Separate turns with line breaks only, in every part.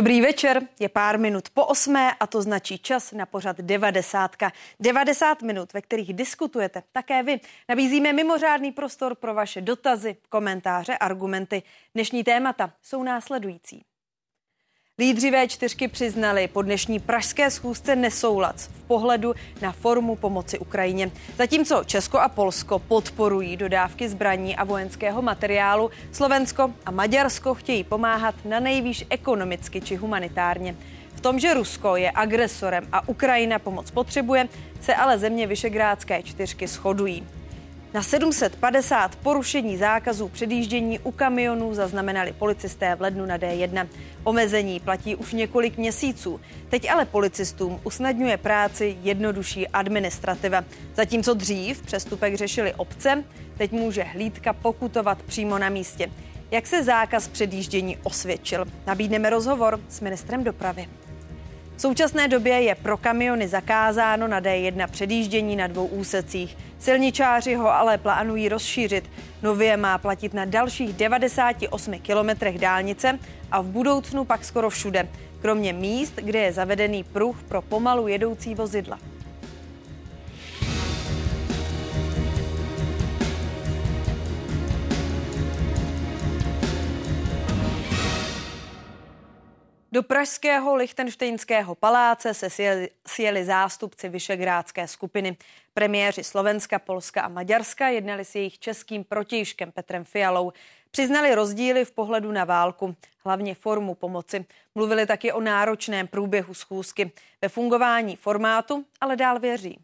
Dobrý večer, je pár minut po osmé a to značí čas na pořad 90. 90 minut, ve kterých diskutujete také vy. Nabízíme mimořádný prostor pro vaše dotazy, komentáře, argumenty. Dnešní témata jsou následující. Lídři V4 přiznali po dnešní pražské schůzce nesoulad v pohledu na formu pomoci Ukrajině. Zatímco Česko a Polsko podporují dodávky zbraní a vojenského materiálu, Slovensko a Maďarsko chtějí pomáhat na nejvýš ekonomicky či humanitárně. V tom, že Rusko je agresorem a Ukrajina pomoc potřebuje, se ale země Vyšegrádské čtyřky shodují. Na 750 porušení zákazů předjíždění u kamionů zaznamenali policisté v lednu na D1. Omezení platí už několik měsíců. Teď ale policistům usnadňuje práci jednodušší administrativa. Zatímco dřív přestupek řešili obce, teď může hlídka pokutovat přímo na místě. Jak se zákaz předjíždění osvědčil? Nabídneme rozhovor s ministrem dopravy. V současné době je pro kamiony zakázáno na D1 předjíždění na dvou úsecích. Silničáři ho ale plánují rozšířit. Nově má platit na dalších 98 kilometrech dálnice a v budoucnu pak skoro všude, kromě míst, kde je zavedený pruh pro pomalu jedoucí vozidla. Do pražského lichtenštejnského paláce se sjeli, sjeli zástupci Vyšegrádské skupiny. Premiéři Slovenska, Polska a Maďarska jednali s jejich českým protějškem Petrem Fialou. Přiznali rozdíly v pohledu na válku, hlavně formu pomoci. Mluvili taky o náročném průběhu schůzky. Ve fungování formátu ale dál věří.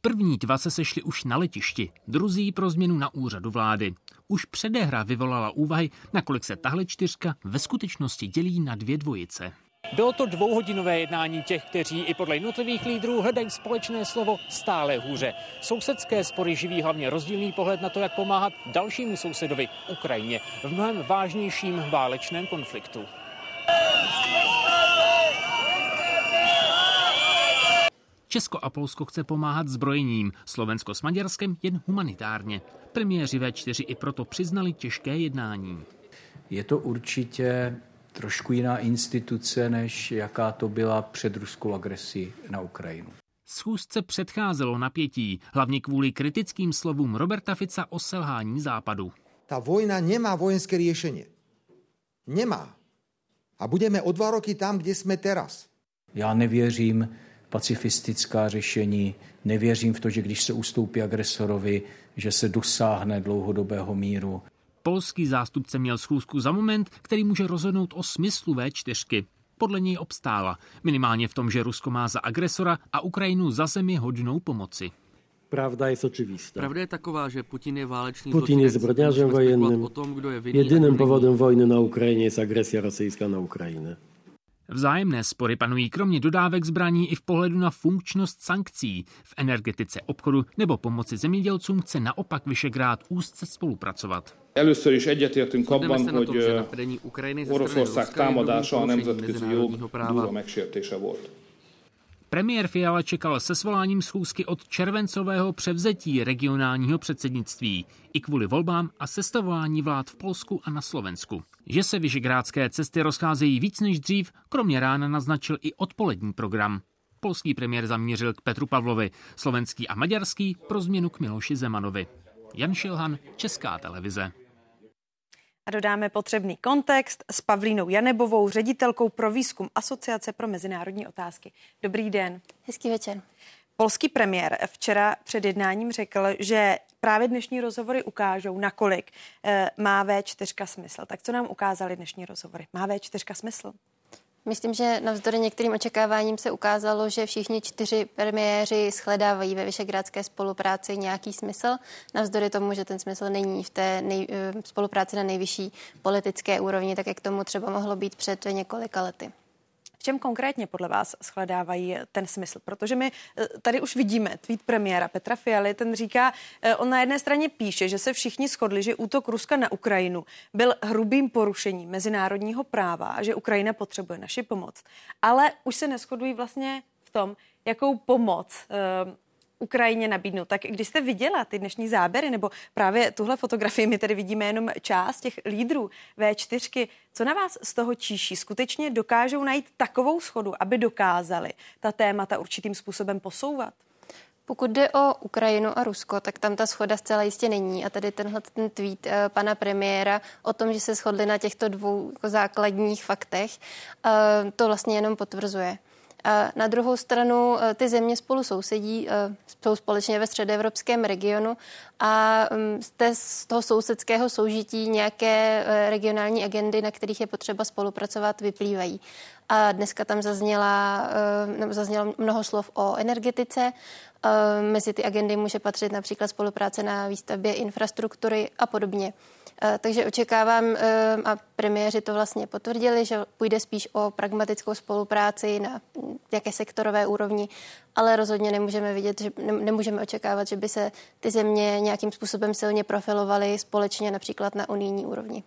První dva se sešli už na letišti, druzí pro změnu na úřadu vlády. Už předehra vyvolala úvahy, nakolik se tahle čtyřka ve skutečnosti dělí na dvě dvojice.
Bylo to dvouhodinové jednání těch, kteří i podle jednotlivých lídrů hledají společné slovo stále hůře. Sousedské spory živí hlavně rozdílný pohled na to, jak pomáhat dalšímu sousedovi Ukrajině v mnohem vážnějším válečném konfliktu.
Česko a Polsko chce pomáhat zbrojením, Slovensko s Maďarskem jen humanitárně. Premiéři V4 i proto přiznali těžké jednání.
Je to určitě trošku jiná instituce, než jaká to byla před ruskou agresí na Ukrajinu.
Schůzce předcházelo napětí, hlavně kvůli kritickým slovům Roberta Fica o selhání západu.
Ta vojna nemá vojenské řešení. Nemá. A budeme o dva roky tam, kde jsme teraz.
Já nevěřím pacifistická řešení, nevěřím v to, že když se ustoupí agresorovi, že se dosáhne dlouhodobého míru.
Polský zástupce měl schůzku za moment, který může rozhodnout o smyslu V4. Podle něj obstála, minimálně v tom, že Rusko má za agresora a Ukrajinu za zemi hodnou pomoci.
Pravda je oczywista.
Pravda je taková, že Putin je válečný
Putin je zbrodniarzem wojennym. Tom, kdo je Jedynym powodem wojny na Ukrajině je agresja rosyjska na Ukrajinę.
Vzájemné spory panují kromě dodávek zbraní i v pohledu na funkčnost sankcí. V energetice obchodu nebo pomoci zemědělcům chce naopak Vyšegrád úzce spolupracovat.
Először is egyetértünk abban, hogy Oroszország támadása a nemzetközi jog durva megsértése volt.
Premiér Fiala čekal se svoláním schůzky od červencového převzetí regionálního předsednictví i kvůli volbám a sestavování vlád v Polsku a na Slovensku. Že se vyžegrádské cesty rozcházejí víc než dřív, kromě rána naznačil i odpolední program. Polský premiér zamířil k Petru Pavlovi, slovenský a maďarský pro změnu k Miloši Zemanovi. Jan Šilhan, Česká televize.
A dodáme potřebný kontext s Pavlínou Janebovou, ředitelkou pro výzkum Asociace pro mezinárodní otázky. Dobrý den.
Hezký večer.
Polský premiér včera před jednáním řekl, že právě dnešní rozhovory ukážou, nakolik eh, má V4 smysl. Tak co nám ukázaly dnešní rozhovory? Má V4 smysl?
Myslím, že navzdory některým očekáváním se ukázalo, že všichni čtyři premiéři shledávají ve vyšegrádské spolupráci nějaký smysl, navzdory tomu, že ten smysl není v té nej, eh, spolupráci na nejvyšší politické úrovni, tak jak tomu třeba mohlo být před několika lety
čem konkrétně podle vás shledávají ten smysl? Protože my eh, tady už vidíme tweet premiéra Petra Fialy, ten říká, eh, on na jedné straně píše, že se všichni shodli, že útok Ruska na Ukrajinu byl hrubým porušením mezinárodního práva a že Ukrajina potřebuje naši pomoc. Ale už se neschodují vlastně v tom, jakou pomoc eh, Ukrajině nabídnout. Tak když jste viděla ty dnešní záběry, nebo právě tuhle fotografii, my tady vidíme jenom část těch lídrů V4, co na vás z toho číší? Skutečně dokážou najít takovou schodu, aby dokázali ta témata určitým způsobem posouvat?
Pokud jde o Ukrajinu a Rusko, tak tam ta schoda zcela jistě není. A tady tenhle ten tweet eh, pana premiéra o tom, že se shodli na těchto dvou jako základních faktech, eh, to vlastně jenom potvrzuje. Na druhou stranu eh, ty země spolu sousedí, jsou společně ve středoevropském regionu a mm, z toho sousedského soužití nějaké regionální agendy, na kterých je potřeba spolupracovat, vyplývají. A dneska tam zazněla, zaznělo mnoho slov o energetice, Mezi ty agendy může patřit například spolupráce na výstavbě infrastruktury a podobně. Takže očekávám, a premiéři to vlastně potvrdili, že půjde spíš o pragmatickou spolupráci na jaké sektorové úrovni, ale rozhodně nemůžeme vidět, že nemůžeme očekávat, že by se ty země nějakým způsobem silně profilovaly společně například na unijní úrovni.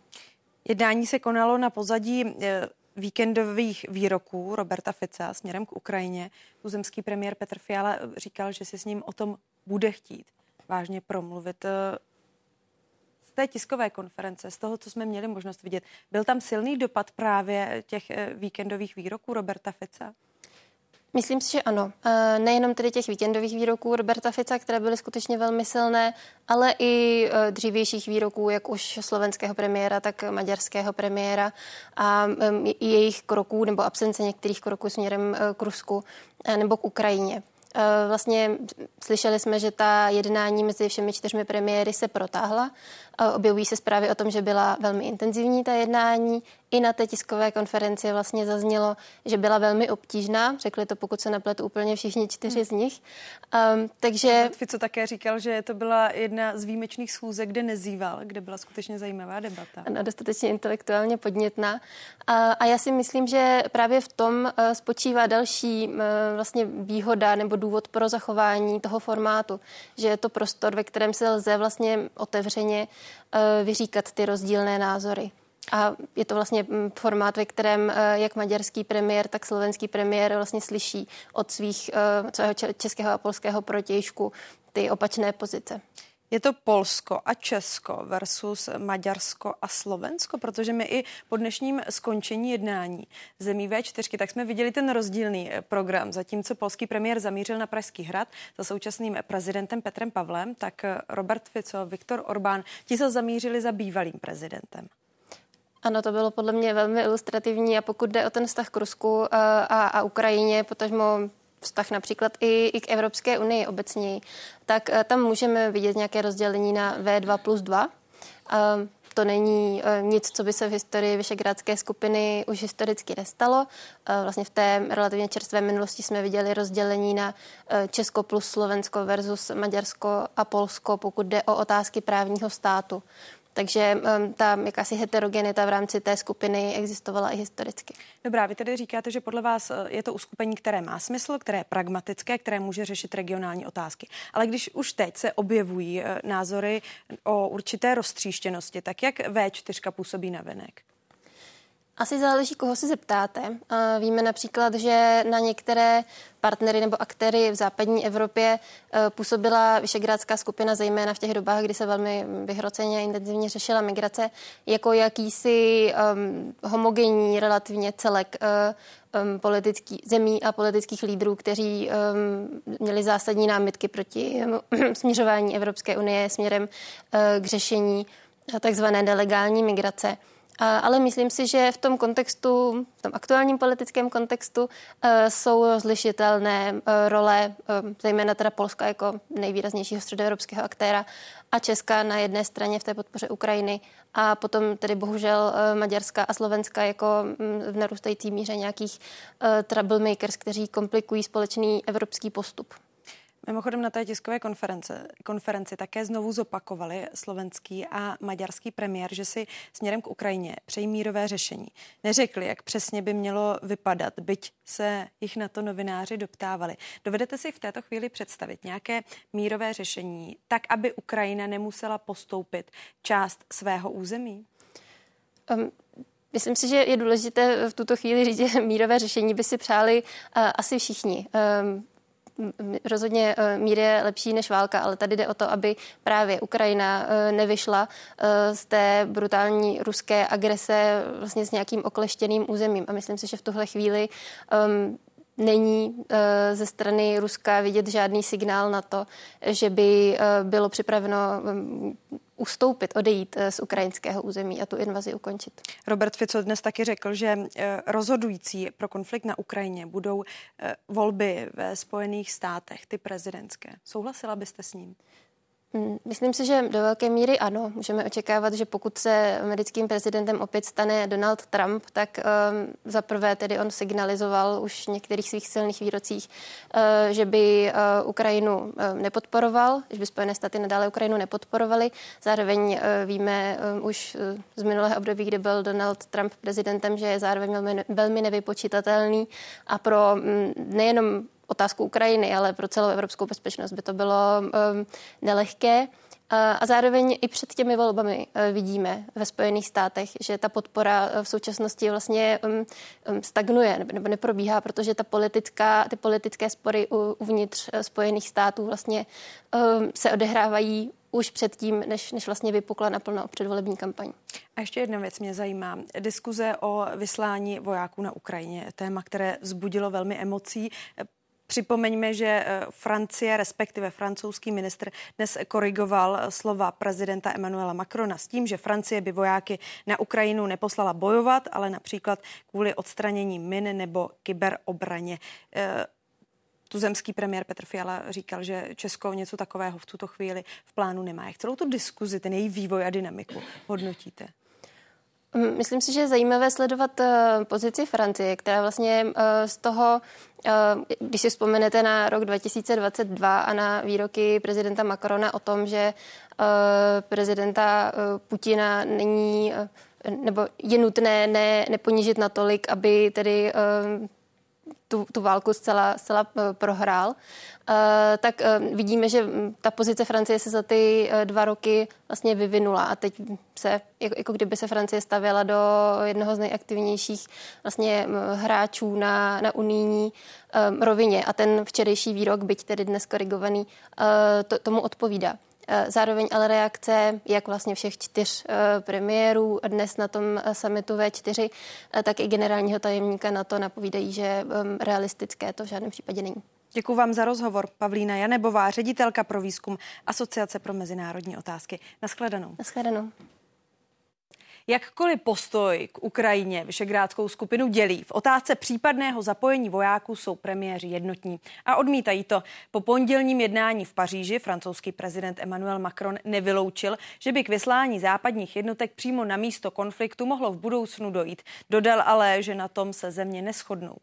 Jednání se konalo na pozadí e, víkendových výroků Roberta Fica směrem k Ukrajině. Tuzemský premiér Petr Fiala říkal, že si s ním o tom bude chtít vážně promluvit. Té tiskové konference, z toho, co jsme měli možnost vidět, byl tam silný dopad právě těch eh, víkendových výroků Roberta Fica?
Myslím si, že ano. Nejenom tedy těch víkendových výroků Roberta Fica, které byly skutečně velmi silné, ale i e, dřívějších výroků, jak už slovenského premiéra, tak maďarského premiéra a jejich kroků nebo absence některých kroků směrem k Rusku nebo k Ukrajině. Vlastně slyšeli jsme, že ta jednání mezi všemi čtyřmi premiéry se protáhla. Objevují se zprávy o tom, že byla velmi intenzivní ta jednání. I na té tiskové konferenci vlastně zaznělo, že byla velmi obtížná. Řekli to, pokud se nepletu, úplně všichni čtyři hmm. z nich. Um, takže...
Fico také říkal, že to byla jedna z výjimečných schůzek, kde nezýval, kde byla skutečně zajímavá debata.
Ano, dostatečně intelektuálně podnětná. A, a já si myslím, že právě v tom uh, spočívá další uh, vlastně výhoda nebo důvod pro zachování toho formátu, že je to prostor, ve kterém se lze vlastně otevřeně uh, vyříkat ty rozdílné názory. A je to vlastně mm, formát, ve kterém eh, jak maďarský premiér, tak slovenský premiér vlastně slyší od svých svého českého a polského protějšku ty opačné pozice.
Je to Polsko a Česko versus Maďarsko a Slovensko, protože my i po dnešním skončení jednání zemí V4, tak jsme viděli ten rozdílný eh, program. Zatímco polský premiér zamířil na Pražský hrad za současným prezidentem Petrem Pavlem, tak eh, Robert Fico, Viktor Orbán, ti se zamířili za bývalým prezidentem.
Ano, to bylo podle mě velmi ilustrativní a pokud jde o ten vztah k Rusku eh, a, a Ukrajině, potažmo vztah například i, i k Evropské unii obecně, tak eh, tam můžeme vidět nějaké rozdělení na V2 plus 2. Eh, to není nic, co by se v historii Vyšegrádské skupiny už historicky nestalo. Vlastně v té relativně čerstvé minulosti jsme viděli rozdělení na Česko plus Slovensko versus Maďarsko a Polsko, pokud jde o otázky právního státu. Takže um, ta jakási heterogenita v rámci té skupiny existovala i historicky.
Dobrá, vy tedy říkáte, že podle vás eh, je to uskupení, které má smysl, které je pragmatické, které může řešit regionální otázky. Ale když už teď se objevují eh, názory o určité roztříštěnosti, tak jak V4 působí na venek?
Asi záleží, koho se zeptáte. Víme například, že na některé partnery nebo aktéry v západní Evropě e, působila Vyšegrádská skupina, zejména v těch dobách, kdy se velmi vyhroceně a intenzivně řešila migrace, jako jakýsi um, homogenní relativně celek uh, um, politický, zemí a politických lídrů, kteří um, měli zásadní námitky proti um, směřování Evropské unie směrem uh, k řešení takzvané nelegální migrace. Ale myslím si, že v tom kontextu, v tom aktuálním politickém kontextu e, jsou rozlišitelné e, role, e, zejména teda Polska jako nejvýraznějšího středoevropského aktéra a Česka na jedné straně v té podpoře Ukrajiny a potom tedy bohužel Maďarska a Slovenska jako v narůstající míře nějakých troublemakers, kteří komplikují společný evropský postup.
Mimochodem na té tiskové konference, konferenci také znovu zopakovali slovenský a maďarský premiér, že si směrem k Ukrajině přejí mírové řešení. Neřekli, jak přesně by mělo vypadat, byť se jich na to novináři doptávali. Dovedete si v této chvíli představit nějaké mírové řešení, tak aby Ukrajina nemusela postoupit část svého území?
Um. Myslím si, že je důležité v tuto chvíli říct, že mírové řešení by si přáli uh, asi všichni. Um, rozhodně mír je lepší než válka, ale tady jde o to, aby právě Ukrajina nevyšla z té brutální ruské agrese vlastně s nějakým okleštěným územím. A myslím si, že v tuhle chvíli um, není eh, ze strany Ruska vidět žádný signál na to, že by eh, bylo připraveno mm, ustoupit, odejít eh, z ukrajinského území a tu invazi ukončit.
Robert Fico dnes taky řekl, že rozhodující pro konflikt na Ukrajině budou volby ve Spojených státech, ty prezidentské. Souhlasila byste s ním?
Mm, myslím si, že do velké míry ano. Můžeme očekávat, že pokud se americkým prezidentem opět stane Donald Trump, tak um, za prvé tedy on signalizoval už v některých svých silných výrocích, uh, že by uh, Ukrajinu uh, nepodporoval, že by Spojené státy nadále Ukrajinu nepodporovaly. Zároveň uh, víme už z minulého období, kdy byl Donald Trump prezidentem, že je zároveň velmi, velmi nevypočítatelný a pro um, nejenom otázku Ukrajiny, ale pro celou evropskou bezpečnost by to bylo um, nelehké. A zároveň i před těmi volbami uh, vidíme ve Spojených státech, že ta podpora uh, v současnosti vlastně um, um, stagnuje nebo neprobíhá, protože ta politická, ty politické spory uvnitř uh, Spojených států vlastně se odehrávají už předtím, než, než vlastně vypukla naplno předvolební kampaň.
A ještě jedna věc mě zajímá. Diskuze o vyslání vojáků na Ukrajině, téma, které vzbudilo velmi emocí. Připomeňme, že eh, Francie, respektive francouzský ministr, dnes korigoval slova prezidenta Emmanuela Macrona s tím, že Francie by vojáky na Ukrajinu neposlala bojovat, ale například kvůli odstranění min nebo kyberobraně. Eh, tuzemský premiér Petr Fiala říkal, že Česko něco takového v tuto chvíli v plánu nemá. Jak celou tu diskuzi, ten její vývoj a dynamiku hodnotíte?
Mm, myslím si, že je zajímavé sledovat uh, pozici Francie, která vlastně uh, z toho, uh, když si vzpomenete na rok 2022 a na výroky prezidenta Macrona o tom, že prezidenta Putina není nebo je nutné ne, neponížit natolik, aby tedy tu, tu válku zcela, zcela prohrál, Eh, tak eh, vidíme, že mm, ta pozice Francie se za ty eh, dva roky vlastně vyvinula a teď se, jako, jako kdyby se Francie stavěla do jednoho z nejaktivnějších vlastně hráčů na, na unijní rovině a ten včerejší výrok, byť tedy dnes korigovaný, to, tomu odpovídá. Zároveň ale reakce jak vlastně všech čtyř premiérů dnes na tom summitu V4, tak i generálního tajemníka na to napovídají, že realistické to v žádném případě není.
Děkuji vám za rozhovor. Pavlína Janebová, ředitelka pro výzkum Asociace pro mezinárodní otázky. Naschledanou.
Naschledanou.
Jakkoliv postoj k Ukrajině Vyšegrádskou skupinu dělí, v otázce případného zapojení vojáků jsou premiéři jednotní a odmítají to. Po pondělním jednání v Paříži francouzský prezident Emmanuel Macron nevyloučil, že by k vyslání západních jednotek přímo na místo konfliktu mohlo v budoucnu dojít. Dodal ale, že na tom se země neschodnou.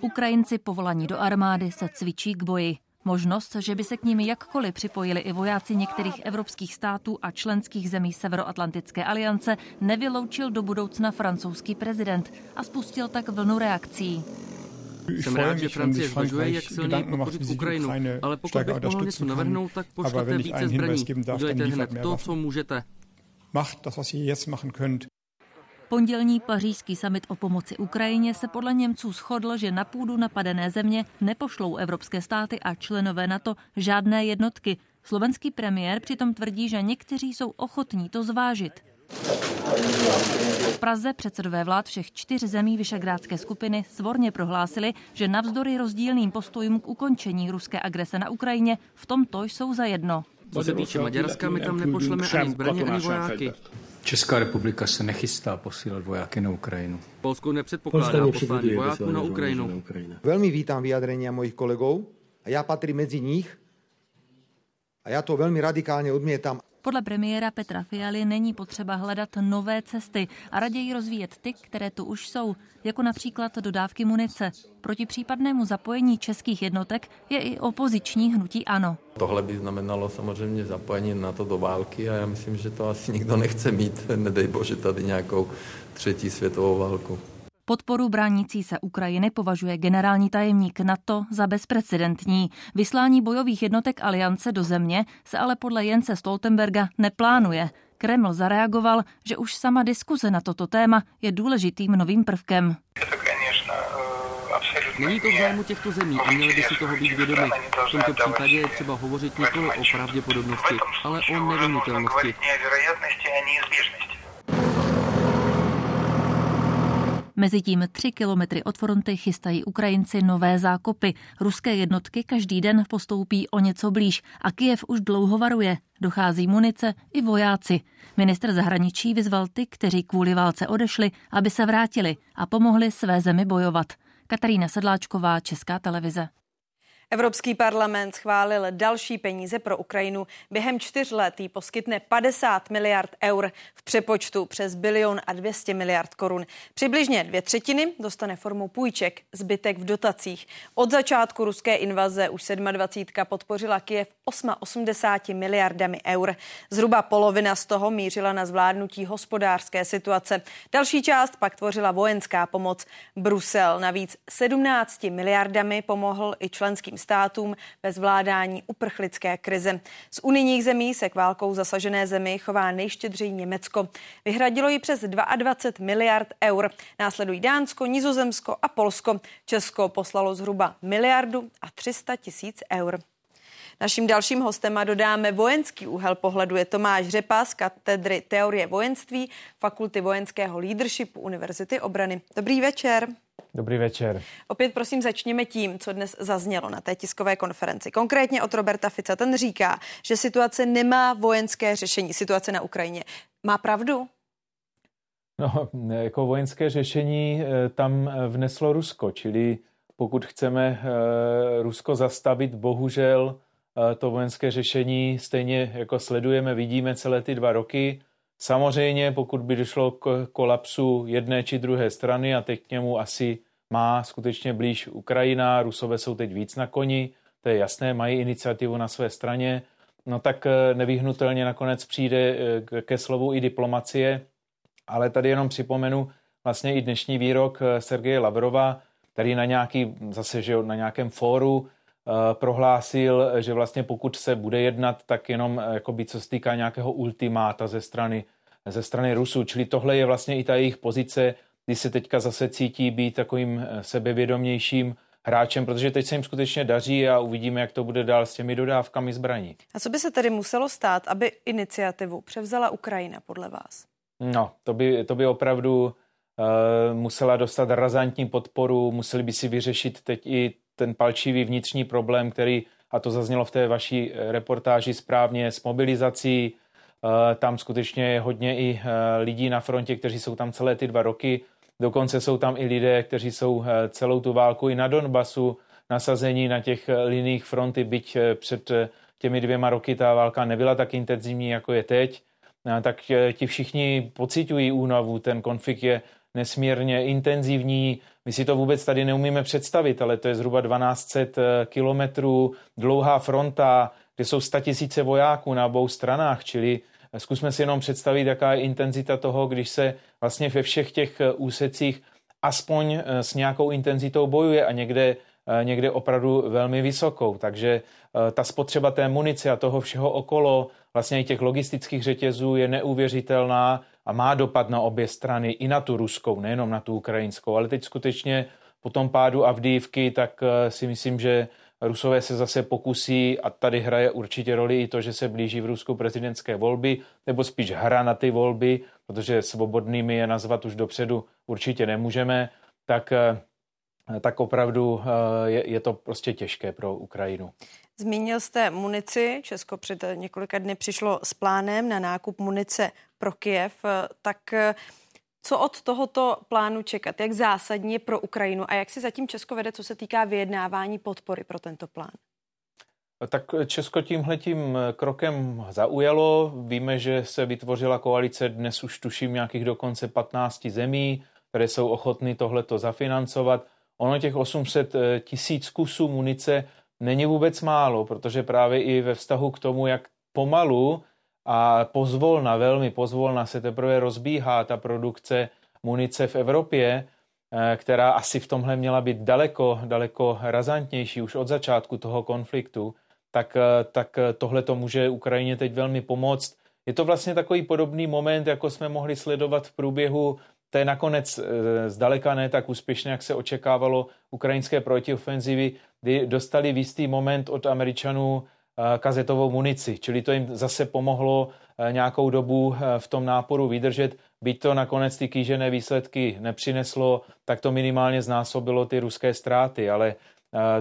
Ukrajinci povolaní do armády se cvičí k boji. Možnost, že by se k ním jakkoliv připojili i vojáci některých evropských států a členských zemí Severoatlantické aliance, nevyloučil do budoucna francouzský prezident a spustil tak vlnu reakcí.
Jsem rád, že Francie zvažuje, jak silněji podpořit Ukrajinu, ale pokud bych mohl něco navrhnout, tak pošlete více zbraní. Udělejte hned to, co můžete.
Macht das, was ihr jetzt machen könnt.
Pondělní pařížský summit o pomoci Ukrajině se podle Němců shodl, že na půdu napadené země nepošlou evropské státy a členové NATO žádné jednotky. Slovenský premiér přitom tvrdí, že někteří jsou ochotní to zvážit. V Praze předsedové vlád všech čtyř zemí Vyšegrádské skupiny svorně prohlásili, že navzdory rozdílným postojům k ukončení ruské agrese na Ukrajině v tomto jsou za jedno.
Co se týče Maďarska, my tam nepošleme ani zbraně, ani vojáky.
Česká republika se nechystá posílat vojáky na Ukrajinu.
Polsko nepředpokládá poslání vojáků na Ukrajinu.
Velmi vítám vyjadrenia mojich kolegov a já patrím mezi nich a já to velmi radikálně odmítám.
Podle premiéra Petra Fialy není potřeba hledat nové cesty a raději rozvíjet ty, které tu už jsou, jako například dodávky munice. Proti případnému zapojení českých jednotek je i opoziční hnutí ANO.
Tohle by znamenalo samozřejmě zapojení na to do války a já myslím, že to asi nikdo nechce mít, nedej bože tady nějakou třetí světovou válku.
Podporu bránící se Ukrajiny považuje generální tajemník NATO za bezprecedentní. Vyslání bojových jednotek aliance do země se ale podle Jence Stoltenberga neplánuje. Kreml zareagoval, že už sama diskuze na toto téma je důležitým novým prvkem.
Není to v zájmu těchto zemí a měli by si toho být vědomi. V tomto případě je třeba hovořit nikoli o pravděpodobnosti, ale o nevyhnutelnosti.
Mezitím tři kilometry od fronty chystají Ukrajinci nové zákopy. Ruské jednotky každý den postoupí o něco blíž a Kijev už dlouho varuje. Dochází munice i vojáci. Ministr zahraničí vyzval ty, kteří kvůli válce odešli, aby se vrátili a pomohli své zemi bojovat. Katarína Sedláčková, Česká televize.
Evropský parlament schválil další peníze pro Ukrajinu. Během čtyř let jí poskytne 50 miliard eur v přepočtu přes bilion a 200 miliard korun. Přibližně dvě třetiny dostane formou půjček, zbytek v dotacích. Od začátku ruské invaze už 27. podpořila Kiev 88 miliardami eur. Zhruba polovina z toho mířila na zvládnutí hospodářské situace. Další část pak tvořila vojenská pomoc. Brusel navíc 17 miliardami pomohl i členským členským státům ve zvládání uprchlické krize. Z unijních zemí se k válkou zasažené zemi chová nejštědřejí Německo. Vyhradilo ji přes 22 miliard eur. Následují Dánsko, Nizozemsko a Polsko. Česko poslalo zhruba miliardu a 300 tisíc eur. Naším dalším hostem a dodáme vojenský úhel pohledu je Tomáš Řepa z katedry teorie vojenství Fakulty vojenského leadershipu Univerzity obrany. Dobrý večer.
Dobrý večer.
Opět prosím začněme tím, co dnes zaznělo na té tiskové konferenci. Konkrétně od Roberta Fica. Ten říká, že situace nemá vojenské řešení, situace na Ukrajině. Má pravdu?
No, jako vojenské řešení eh, tam eh, vneslo Rusko, čili pokud chceme eh, Rusko zastavit, bohužel to vojenské řešení stejně jako sledujeme, vidíme celé ty dva roky. Samozřejmě, pokud by došlo k kolapsu jedné či druhé strany a teď k němu asi má skutečně blíž Ukrajina, Rusové jsou teď víc na koni, to je jasné, mají iniciativu na své straně, no tak eh, nevyhnutelně nakonec přijde eh, ke slovu i diplomacie, ale tady jenom připomenu vlastně i dnešní výrok eh, Sergeje Lavrova, který na nějaký, zase že na nějakém fóru prohlásil, že vlastně pokud se bude jednat, tak jenom jakoby co se týká nějakého ultimáta ze strany, ze strany Rusů. Čili tohle je vlastně i ta jejich pozice, kdy se teďka zase cítí být takovým eh, sebevědomějším hráčem, protože teď se jim skutečně daří a uvidíme, jak to bude dál s těmi dodávkami zbraní.
A co by se tedy muselo stát, aby iniciativu převzala Ukrajina podle vás?
No, to by, to by opravdu uh, musela dostat razantní podporu, museli by si vyřešit teď i ten palčivý vnitřní problém, který, a to zaznělo v té vaší eh, reportáži správně, s mobilizací. Tam skutečně je hodně i lidí na frontě, kteří jsou tam celé ty dva roky. Dokonce jsou tam i lidé, kteří jsou eh, celou tu válku i na Donbasu nasazení na těch eh, liních fronty, byť eh, před těmi dvěma roky ta válka nebyla tak intenzivní, jako je teď, tak ti všichni pocitují únavu, ten konflikt je nesmírně intenzivní. My si to vůbec tady neumíme představit, ale to je zhruba 1200 kilometrů dlouhá fronta, kde jsou tisíce vojáků na obou stranách, čili Zkusme si jenom představit, jaká je intenzita toho, když se vlastně ve všech těch eh, úsecích aspoň eh, s nějakou intenzitou bojuje a někde, eh, někde opravdu velmi vysokou. Takže ta spotřeba té munice a toho všeho okolo, vlastně i těch logistických řetězů je neuvěřitelná a má dopad na obě strany, i na tu ruskou, nejenom na tu ukrajinskou. Ale teď skutečně po tom pádu Avdívky, tak si myslím, že Rusové se zase pokusí, a tady hraje určitě roli i to, že se blíží v Rusku prezidentské volby, nebo spíš hra na ty volby, protože svobodnými je nazvat už dopředu určitě nemůžeme, tak, eh, tak opravdu eh, je, je to prostě těžké pro Ukrajinu.
Zmínil jste munici. Česko před několika dny přišlo s plánem na nákup munice pro Kiev. Tak co od tohoto plánu čekat? Jak zásadní je pro Ukrajinu a jak si zatím Česko vede, co se týká vyjednávání podpory pro tento plán?
Tak Česko tímhletím krokem zaujalo. Víme, že se vytvořila koalice dnes už tuším nějakých dokonce 15 zemí, které jsou ochotny tohleto zafinancovat. Ono těch 800 eh, tisíc kusů munice není vůbec málo, protože právě i ve vztahu k tomu, jak pomalu a pozvolna, velmi pozvolna se teprve rozbíhá ta produkce munice v Evropě, eh, která asi v tomhle měla být daleko, daleko razantnější už od začátku toho konfliktu, tak, eh, tak tohle to může Ukrajině teď velmi pomoct. Je to vlastně takový podobný moment, jako jsme mohli sledovat v průběhu je nakonec zdaleka ne tak úspěšné, jak se očekávalo ukrajinské protiofenzivy, kdy dostali v jistý moment od Američanů kazetovou munici, čili to jim zase pomohlo nějakou dobu v tom náporu vydržet. Byť to nakonec ty kýžené výsledky nepřineslo, tak to minimálně znásobilo ty ruské ztráty, ale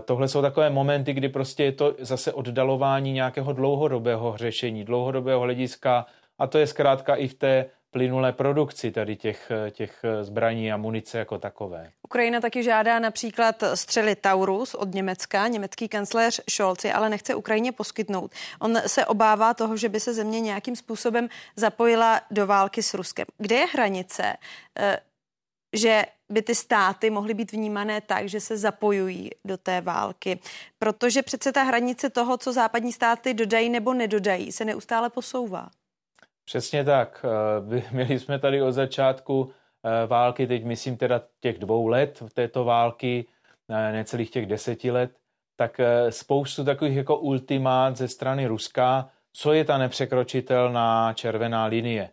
tohle jsou takové momenty, kdy prostě je to zase oddalování nějakého dlouhodobého řešení, dlouhodobého hlediska. A to je zkrátka i v té plynulé produkci tady těch, těch zbraní a munice jako takové.
Ukrajina taky žádá například střely Taurus od Německa. Německý kancléř Scholz ale nechce Ukrajině poskytnout. On se obává toho, že by se země nějakým způsobem zapojila do války s Ruskem. Kde je hranice, eh, že by ty státy mohly být vnímané tak, že se zapojují do té války. Protože přece ta hranice toho, co západní státy dodají nebo nedodají, se neustále posouvá.
Přesně tak. Eh, měli jsme tady od začátku eh, války, teď myslím teda těch dvou let v této války, eh, necelých těch deseti let, tak spoustu takových jako ultimát ze strany Ruska, co je ta nepřekročitelná červená linie.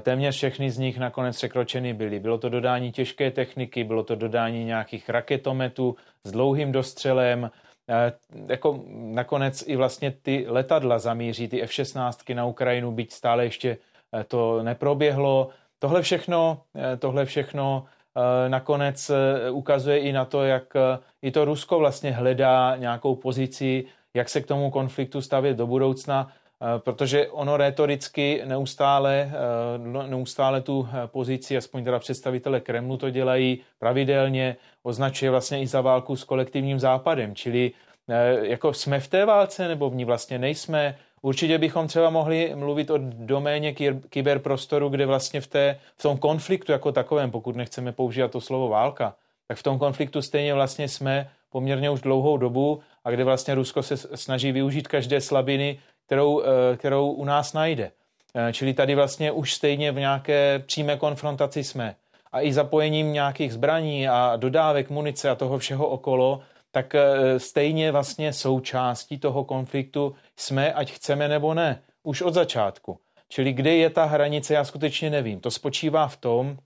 Téměř všechny z nich nakonec překročeny byly. Bylo to dodání těžké techniky, bylo to dodání nějakých raketometů s dlouhým dostřelem, jako nakonec i vlastně ty letadla zamíří, ty F-16 na Ukrajinu, byť stále ještě eh, to neproběhlo. Tohle všechno, eh, tohle všechno nakonec ukazuje i na to, jak i to Rusko vlastně hledá nějakou pozici, jak se k tomu konfliktu stavět do budoucna, protože ono retoricky neustále, no, neustále tu pozici, aspoň teda představitele Kremlu to dělají pravidelně, označuje vlastně i za válku s kolektivním západem, čili eh, jako jsme v té válce nebo v ní vlastně nejsme. Určitě bychom třeba mohli mluvit o doméně kyberprostoru, kde vlastně v, té, v tom konfliktu jako takovém, pokud nechceme používat to slovo válka, tak v tom konfliktu stejně vlastně jsme poměrně už dlouhou dobu a kde vlastně Rusko se snaží využít každé slabiny, kterou, eh, kterou u nás najde. Eh, čili tady vlastně už stejně v nějaké přímé konfrontaci jsme a i zapojením nějakých zbraní a dodávek munice a toho všeho okolo, tak eh, stejně vlastně součástí toho konfliktu jsme, ať chceme nebo ne, už od začátku. Čili kde je ta hranice, já skutečně nevím. To spočívá v tom,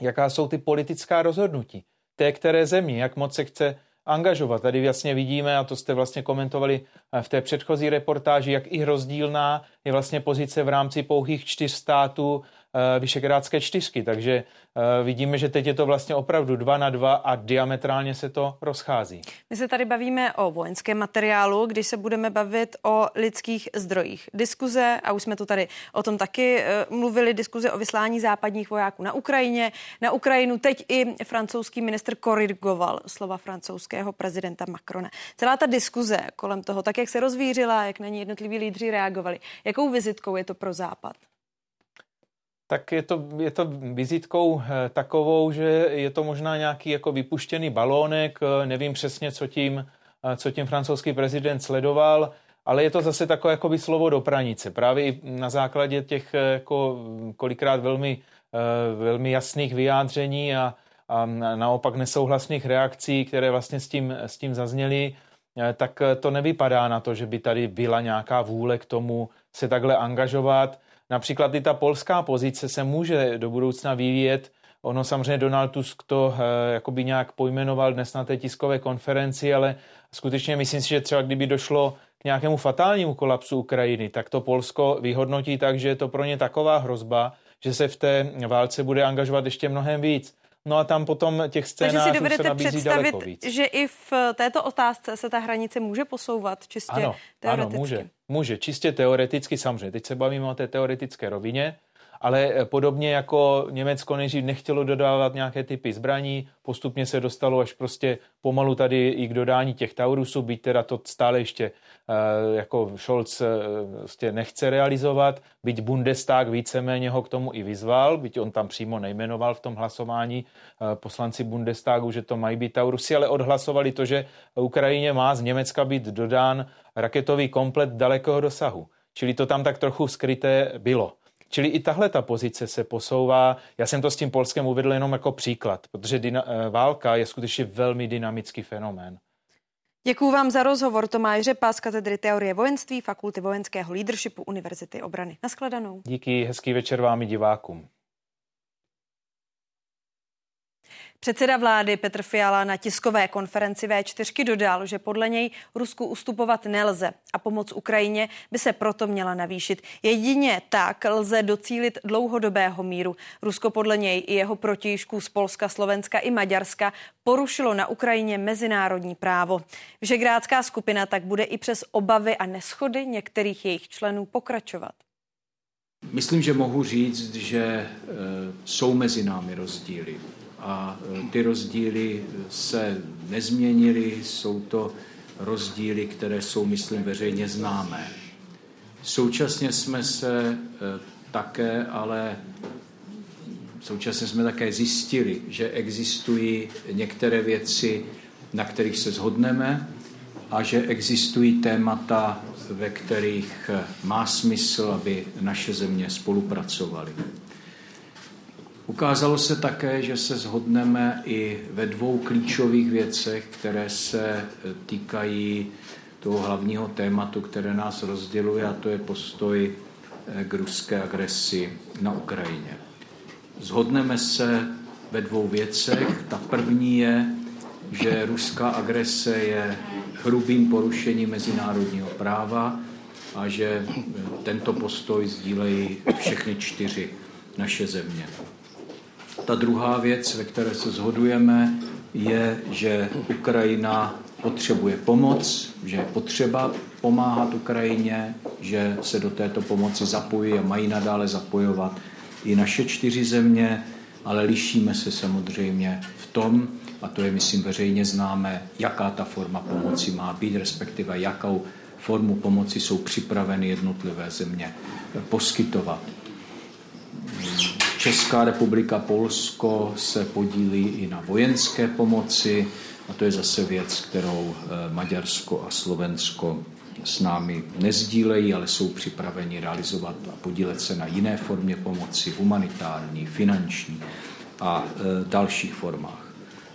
jaká jsou ty politická rozhodnutí té které země, jak moc se chce angažovat. Tady jasně vidíme, a to jste vlastně komentovali eh, v té předchozí reportáži, jak i rozdílná je vlastně pozice v rámci pouhých čtyř států Vyšegrádské čtyřky, takže eh, vidíme, že teď je to vlastně opravdu dva na dva a diametrálně se to rozchází.
My se tady bavíme o vojenském materiálu, když se budeme bavit o lidských zdrojích. Diskuze, a už jsme to tady o tom taky eh, mluvili, diskuze o vyslání západních vojáků na Ukrajině. Na Ukrajinu teď i francouzský minister korigoval slova francouzského prezidenta Macrona. Celá ta diskuze kolem toho, tak jak se rozvířila, jak na ní jednotliví lídři reagovali, jakou vizitkou je to pro Západ?
Tak je to, je to vizitkou eh, takovou, že je to možná nějaký jako vypuštěný balónek, eh, nevím přesně, co tím, eh, co tím francouzský prezident sledoval, ale je to zase takové jako by slovo do pranice. Právě na základě těch jako kolikrát velmi, velmi jasných vyjádření a, a naopak nesouhlasných reakcí, které vlastně s tím, s tím zazněly, tak to nevypadá na to, že by tady byla nějaká vůle k tomu se takhle angažovat. Například i ta polská pozice se může do budoucna vyvíjet. Ono samozřejmě Donald Tusk to eh, jakoby nějak pojmenoval dnes na té tiskové konferenci, ale skutečně myslím si, že třeba kdyby došlo k nějakému fatálnímu kolapsu Ukrajiny, tak to Polsko vyhodnotí tak, že je to pro ně taková hrozba, že se v té válce bude angažovat ještě mnohem víc. No a tam potom těch scénářů Takže si dovedete představit,
že i v této otázce se ta hranice může posouvat čistě
ano,
teoreticky?
Ano, může. Může, čistě teoreticky samozřejmě. Teď se bavíme o té teoretické rovině, ale eh, podobně jako Německo nejdřív nechtělo dodávat nějaké typy zbraní, postupně se dostalo až prostě pomalu tady i k dodání těch Taurusů, byť teda to stále ještě uh, jako Scholz uh, prostě nechce realizovat, byť Bundestag víceméně ho k tomu i vyzval, byť on tam přímo nejmenoval v tom hlasování poslanci Bundestagu, že to mají být Taurusy, ale odhlasovali to, že Ukrajině má z Německa být dodán raketový komplet dalekého dosahu. Čili to tam tak trochu skryté bylo. Čili i tahle ta pozice se posouvá. Já jsem to s tím Polskem uvedl jenom jako příklad, protože dyna- eh, válka je skutečně velmi dynamický fenomén.
Děkuji vám za rozhovor. Tomáš Řepa z katedry teorie vojenství Fakulty vojenského leadershipu Univerzity obrany. Naschledanou.
Díky, hezký večer vám i divákům.
Předseda vlády Petr Fiala na tiskové konferenci V4 dodal, že podle něj Rusku ustupovat nelze a pomoc Ukrajině by se proto měla navýšit. Jedině tak lze docílit dlouhodobého míru. Rusko podle něj i jeho protižků z Polska, Slovenska i Maďarska porušilo na Ukrajině mezinárodní právo. Vžegrádská skupina tak bude i přes obavy a neschody některých jejich členů pokračovat.
Myslím, že mohu říct, že e, jsou mezi námi rozdíly a e, ty rozdíly se nezměnily, jsou to rozdíly, které jsou, myslím, veřejně známé. Současně jsme se e, také, ale současně jsme také zjistili, že existují některé věci, na kterých se shodneme a že existují témata, ve kterých má smysl, aby naše země spolupracovaly. Ukázalo se také, že se shodneme i ve dvou klíčových věcech, které se týkají toho hlavního tématu, které nás rozděluje, a to je postoj k ruské agresi na Ukrajině. Zhodneme se ve dvou věcech. Ta první je, že ruská agrese je hrubým porušením mezinárodního práva a že tento postoj sdílejí všechny čtyři naše země. Ta druhá věc, ve které se shodujeme, je, že Ukrajina potřebuje pomoc, že je potřeba pomáhat Ukrajině, že se do této pomoci zapojí a mají nadále zapojovat i naše čtyři země, ale lišíme se samozřejmě v tom, a to je, myslím, veřejně známé, jaká ta forma pomoci má být, respektive jakou formu pomoci jsou připraveny jednotlivé země poskytovat. Česká republika, Polsko se podílí i na vojenské pomoci a to je zase věc, kterou eh, Maďarsko a Slovensko s námi nezdílejí, ale jsou připraveni realizovat a podílet se na jiné formě pomoci, humanitární, finanční a e, dalších formách.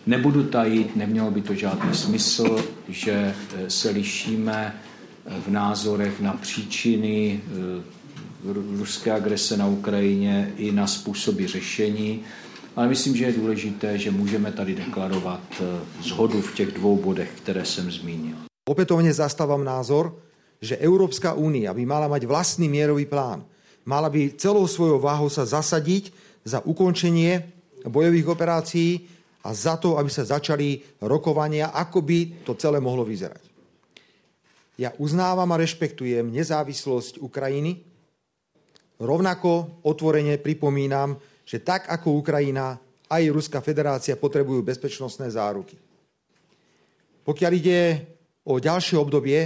Nebudu tajit, nemělo by to žádný smysl, že e, se lišíme v názorech na příčiny ruské agrese na Ukrajině i na způsoby řešení, ale myslím, že je důležité, že můžeme tady deklarovat zhodu v těch dvou bodech, které jsem zmínil.
Opätovne zastávam názor, že Európska únia by mala mať vlastný mierový plán. Mala by celou svojou váhou sa zasadiť za ukončenie bojových operácií a za to, aby sa začali rokovania, ako by to celé mohlo vyzerať. Ja uznávam a rešpektujem nezávislosť Ukrajiny. Rovnako otvorene pripomínam, že tak ako Ukrajina, aj Ruská federácia potrebujú bezpečnostné záruky. Pokiaľ ide o ďalšie obdobie,